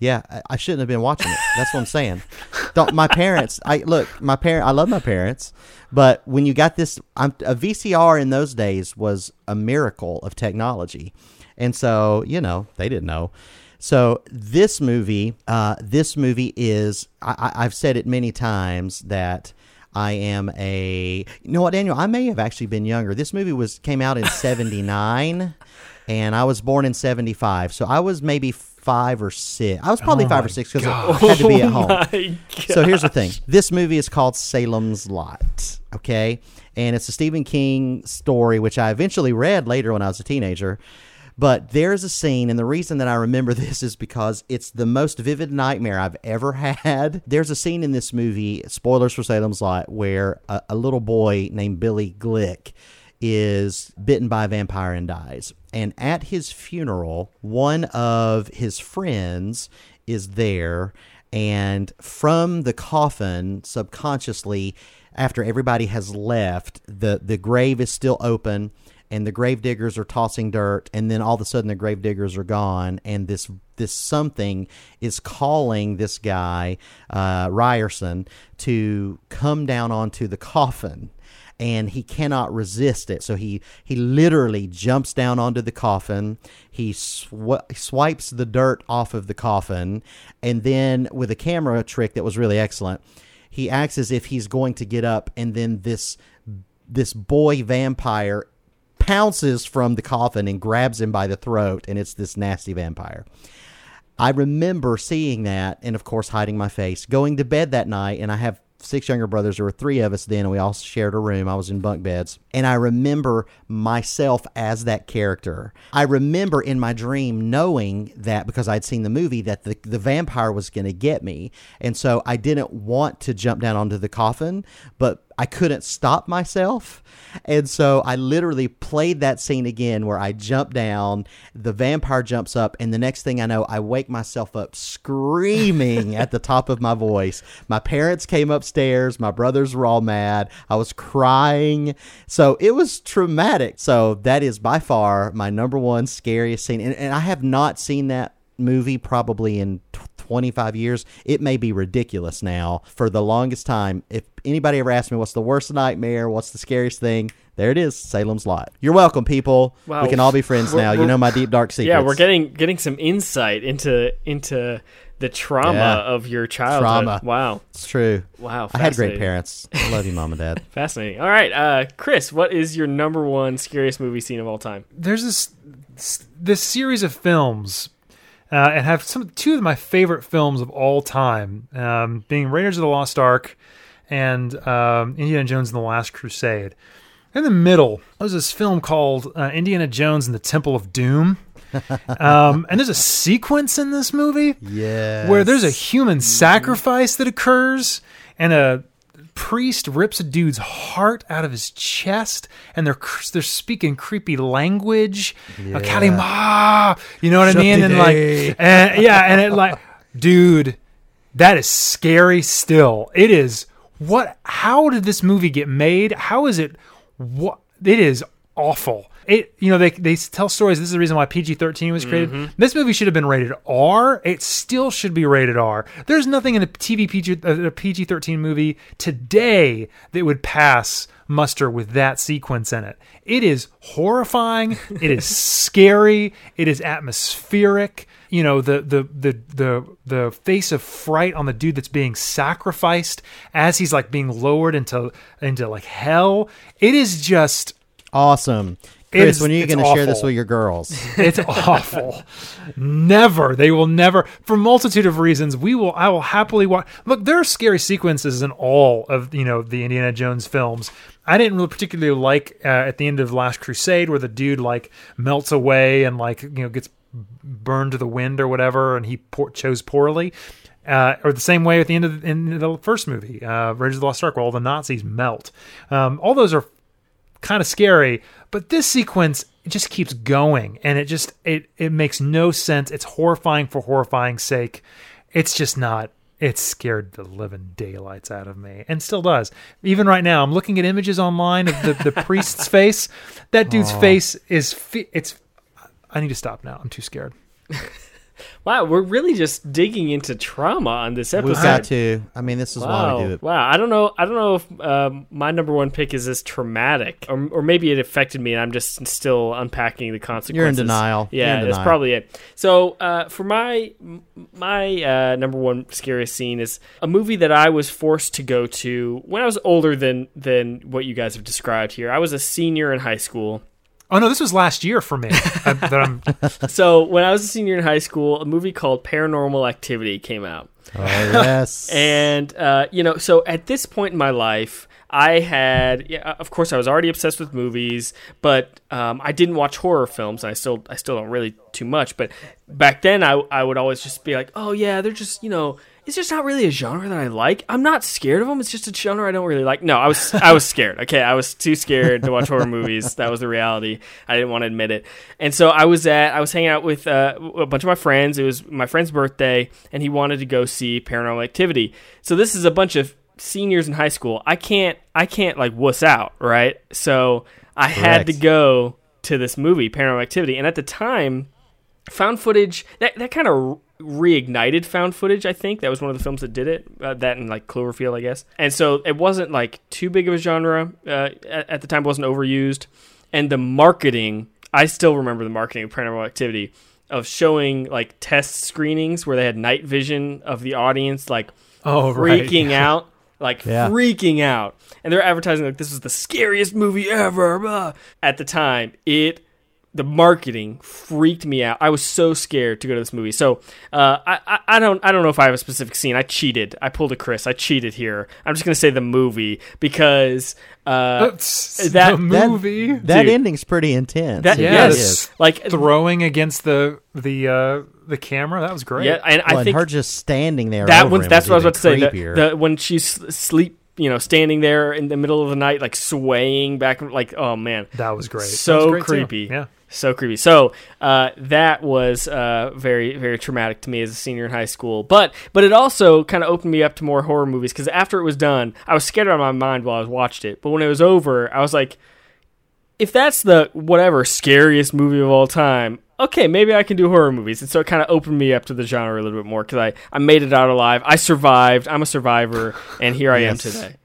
S3: Yeah, I, I shouldn't have been watching it. That's what I'm saying. Don't my parents? I look, my parent. I love my parents, but when you got this, I'm, a VCR in those days was a miracle of technology, and so you know they didn't know. So this movie, uh, this movie is. I, I've said it many times that. I am a you know what Daniel I may have actually been younger. This movie was came out in 79 and I was born in 75. So I was maybe 5 or 6. I was probably
S1: Oh
S3: 5 or 6 cuz I had to be at home.
S4: Oh
S3: So here's the thing. This movie is called Salem's Lot, okay? And it's a Stephen King story which I eventually read later when I was a teenager. But there's a scene, and the reason that I remember this is because it's the most vivid nightmare I've ever had. There's a scene in this movie, spoilers for Salem's Lot, where a, a little boy named Billy Glick is bitten by a vampire and dies. And at his funeral, one of his friends is there, and from the coffin, subconsciously, after everybody has left, the, the grave is still open and the grave diggers are tossing dirt and then all of a sudden the grave diggers are gone and this this something is calling this guy uh, Ryerson to come down onto the coffin and he cannot resist it. So he he literally jumps down onto the coffin. He sw- swipes the dirt off of the coffin and then with a camera trick that was really excellent he acts as if he's going to get up and then this this boy vampire pounces from the coffin and grabs him by the throat, and it's this nasty vampire. I remember seeing that, and of course, hiding my face, going to bed that night, and I have six younger brothers. There were three of us then, and we all shared a room. I was in bunk beds. And I remember myself as that character. I remember in my dream knowing that because I'd seen the movie that the, the vampire was going to get me. And so I didn't want to jump down onto the coffin, but I couldn't stop myself. And so I literally played that scene again where I jump down, the vampire jumps up, and the next thing I know, I wake myself up screaming at the top of my voice. My parents came upstairs, my brothers were all mad. I was crying. So it was traumatic. So that is by far my number one scariest scene. And, and I have not seen that movie probably in t- 25 years. It may be ridiculous now. For the longest time, if anybody ever asked me what's the worst nightmare, what's the scariest thing, there it is, Salem's Lot. You're welcome, people.
S4: Wow.
S3: We can all be friends
S4: We're-
S3: now. You
S4: we're-
S3: know my deep dark secrets.
S4: Yeah, we're getting getting some insight into into the trauma
S3: Yeah.
S4: of your childhood.
S3: Trauma.
S4: Wow.
S3: It's true.
S4: Wow.
S3: I had great parents. I love you, mom and dad.
S4: Fascinating. All right, uh, Chris, what is your number one scariest movie scene of all time?
S1: there's this this series of films uh, and have some two of my favorite films of all time, um, being Raiders of the Lost Ark and um, Indiana Jones and the Last Crusade. In the middle, there's this film called uh, Indiana Jones and the Temple of Doom. um, and there's a sequence in this movie
S3: Yeah.
S1: where there's a human sacrifice that occurs and a priest rips a dude's heart out of his chest and they're they're speaking creepy language. Yeah. Kali Ma, you know what I mean? And like and, yeah and it like dude that is scary still. It is what how did this movie get made? How is it what it is awful it you know they they tell stories. This is the reason why PG-13 was created.
S4: Mm-hmm.
S1: this movie should have been rated R. It still should be rated R. There's nothing in a TV PG a PG-13 movie today that would pass muster with that sequence in it. It is horrifying. It is scary. It is atmospheric. You know the the the the the face of fright on the dude that's being sacrificed as he's like being lowered into into like hell. It is just
S3: Awesome. Chris,
S1: is-
S3: when are you going to share this with your girls?
S1: It's awful. never. They will never, for multitude of reasons. We will. I will happily watch. Look, there are scary sequences in all of you know the Indiana Jones films. I didn't really particularly like uh, at the end of Last Crusade where the dude like melts away and like you know gets burned to the wind or whatever, and he por- chose poorly. Uh, or the same way at the end of the, in the first movie, uh, Raiders of the Lost Ark, where all the Nazis melt. Um, all those are kind of scary but this sequence it just keeps going and it just it it makes no sense. It's horrifying for horrifying sake. It's just not it scared the living daylights out of me and still does. Even right now i'm looking at images online of the, the priest's face. That dude's
S4: Aw.
S1: face is fi- it's i need to stop now. I'm too scared
S4: Wow, we're really just digging into trauma on this episode.
S3: We've got to. I mean, this is
S4: wow.
S3: why we do it.
S4: Wow, I don't know. I don't know if um, my number one pick is this traumatic, or, or maybe it affected me, and I'm just still unpacking the consequences.
S3: denial. You're
S4: Yeah,
S3: in
S4: that's
S3: denial.
S4: probably it. So, uh, for my my uh, number one scariest scene is a movie that I was forced to go to when I was older than than what you guys have described here. I was a senior in high school.
S1: Oh no this was last year for me I, that i'm
S4: So when I was a senior in high school, a movie called Paranormal Activity came out.
S3: Oh, yes.
S4: and uh, you know, so at this point in my life, I had, yeah, of course, I was already obsessed with movies, but um, I didn't watch horror films. I still, I still don't really too much. But back then, I, I would always just be like, oh yeah, they're just, you know, it's just not really a genre that I like. I'm not scared of them. It's just a genre I don't really like. No, I was, I was scared. Okay, I was too scared to watch horror movies. That was the reality. I didn't want to admit it. And so I was at, I was hanging out with uh, a bunch of my friends. It was my friend's birthday, and he wanted to go see Paranormal Activity. So this is a bunch of seniors in high school. I can't, I can't like wuss out, right? So I had to go to this movie, Paranormal Activity, and at the time found footage that that kind of reignited found footage i think that was one of the films that did it uh, that and like cloverfield i guess and so it wasn't like too big of a genre uh, at, at the time wasn't overused and the marketing i still remember the marketing of paranormal activity of showing like test screenings where they had night vision of the audience like
S1: Oh, right.
S4: freaking out like
S3: Yeah.
S4: freaking out and they're advertising like this is the scariest movie ever blah. at the time it the marketing freaked me out. I was so scared to go to this movie. So uh, I, I I don't I don't know if I have a specific scene. I cheated. I pulled a Chris. I cheated here. I'm just gonna say the movie because uh, that
S1: the movie
S3: That
S4: Dude.
S3: ending's pretty intense.
S4: That-
S3: It
S1: yeah,
S4: yes. like
S1: throwing against the the uh the camera that was great
S4: yeah, and
S3: Well,
S4: I
S3: and
S4: think
S3: her just standing there.
S4: that
S3: over
S4: one's
S3: him
S4: that's what I was about to say. The, the, when she's sleep, you know, standing there in the middle of the night, like swaying back, like oh man,
S1: that was great
S4: so
S1: was great, too.
S4: creepy.
S1: yeah
S4: so creepy. So uh, that was uh, very very traumatic to me as a senior in high school. But but it also kind of opened me up to more horror movies because after it was done, I was scared out of my mind while I was watched it. But when it was over, I was like, if that's the whatever scariest movie of all time. Okay, maybe I can do horror movies, and so it kind of opened me up to the genre a little bit more because I, I made it out alive. I survived. I'm a survivor, and here I am today.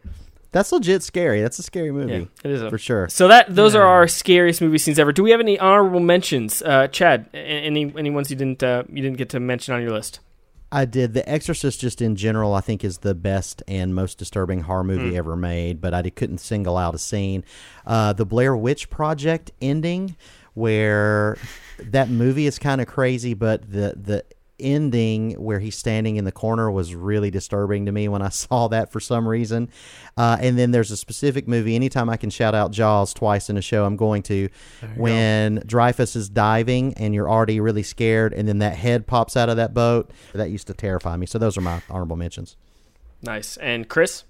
S3: That's legit scary. That's a scary movie.
S4: Yeah, it is a-
S3: for sure.
S4: So that those are our scariest movie scenes ever. Do we have any honorable mentions, uh, Chad? Any any ones you didn't uh, you didn't get to mention on your list?
S3: I did. The Exorcist, just in general, I think is the best and most disturbing horror movie
S4: Hmm.
S3: ever made. But I couldn't single out a scene. Uh, the Blair Witch Project ending, where that movie is kind of crazy, but the the ending where he's standing in the corner was really disturbing to me when I saw that for some reason. Uh, and then there's a specific movie. Anytime I can shout out Jaws twice in a show, I'm going to. When Dreyfuss is diving and you're already really scared, and then that head pops out of that boat, that used to terrify me. So those are my honorable mentions.
S4: Nice. And Chris,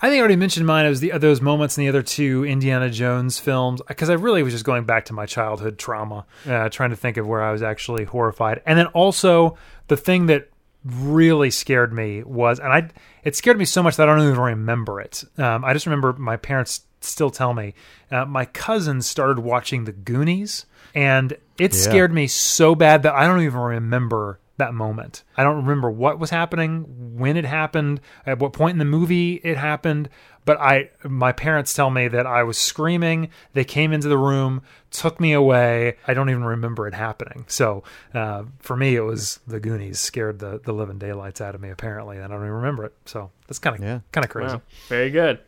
S1: I think I already mentioned mine. It was the those moments in the other two Indiana Jones films because I really was just going back to my childhood trauma, uh, trying to think of where I was actually horrified, and then also the thing that really scared me was, and I it scared me so much that I don't even remember it. Um, I just remember my parents still tell me uh, my cousins started watching the Goonies, and it
S3: Yeah.
S1: scared me so bad that I don't even remember that moment. I don't remember what was happening, when it happened, at what point in the movie it happened, but I my parents tell me that I was screaming, they came into the room, took me away. I don't even remember it happening. So, uh, for me it was the Goonies scared the the living daylights out of me apparently, and I don't even remember it. So, that's kind of
S3: Yeah.
S1: kind of crazy.
S4: wow, very good,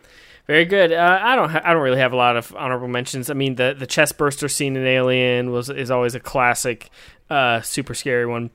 S4: Very good. Uh, I don't. Ha- I don't really have a lot of honorable mentions. I mean, the the chest burster scene in Alien was is always a classic, uh, super scary one.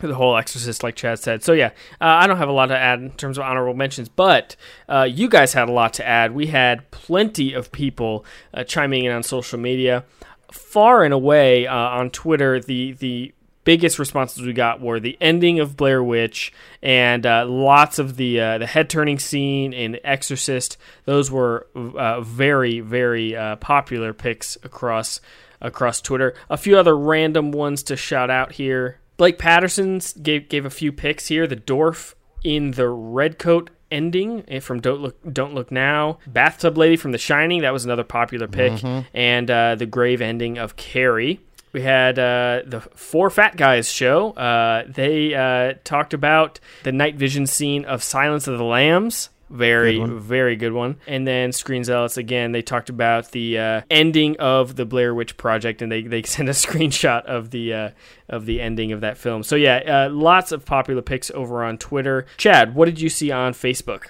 S4: The whole Exorcist, like Chad said. So yeah, uh, I don't have a lot to add in terms of honorable mentions, but uh, you guys had a lot to add. We had plenty of people uh, chiming in on social media. Far and away uh, on Twitter, the the biggest responses we got were the ending of Blair Witch and uh, lots of the uh, the head turning scene in Exorcist. Those were very very popular picks across across Twitter. A few other random ones to shout out here. Blake Patterson gave gave a few picks here. The dwarf in the red coat ending eh, from Don't Look Don't Look Now, Bathtub Lady from The Shining, that was another popular pick,
S3: Mhm.
S4: and uh, the grave ending of Carrie. We had uh, the Four Fat Guys show. Uh, they uh, talked about the night vision scene of Silence of the Lambs. Very,
S3: Good
S4: very good one. And then Screen Zealots again. They talked about the uh, ending of the Blair Witch Project, and they, they sent a screenshot of the uh, of the ending of that film. So yeah, uh, lots of popular picks over on Twitter. Chad, what did you see on Facebook?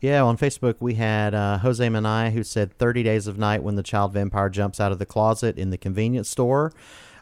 S3: Yeah, on Facebook we had uh, Jose Manaya who said 30 Days of Night when the child vampire jumps out of the closet in the convenience store.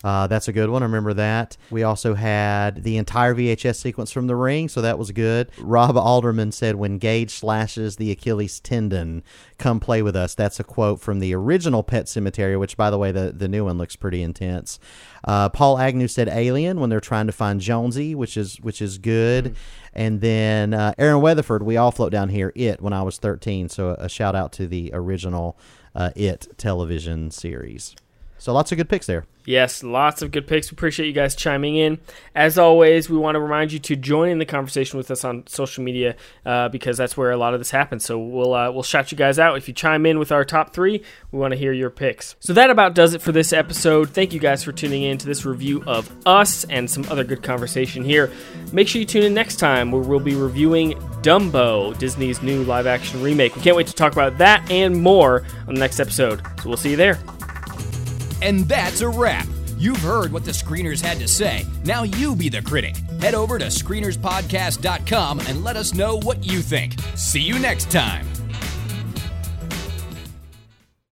S3: Uh, that's a good one. I remember that. We also had the entire VHS sequence from The Ring, so that was good. Rob Alderman said, When Gage slashes the Achilles tendon, come play with us. That's a quote from the original Pet Sematary, which, by the way, the, the new one looks pretty intense. Uh, Paul Agnew said Alien when they're trying to find Jonesy, which is which is good. And then uh, Aaron Weatherford, we all float down here, It, when I was 13. So a, a shout out to the original uh, It television series. So lots of good picks there.
S4: Yes, lots of good picks. We appreciate you guys chiming in. As always, we want to remind you to join in the conversation with us on social media uh, because that's where a lot of this happens. So we'll uh, we'll shout you guys out if you chime in with our top three. We want to hear your picks. So that about does it for this episode. Thank you guys for tuning in to this review of us and some other good conversation here. Make sure you tune in next time where we'll be reviewing Dumbo, Disney's new live action remake. We can't wait to talk about that and more on the next episode. So we'll see you there.
S2: And that's a wrap. You've heard what the screeners had to say. Now you be the critic. Head over to screenerspodcast.com and let us know what you think. See you next time.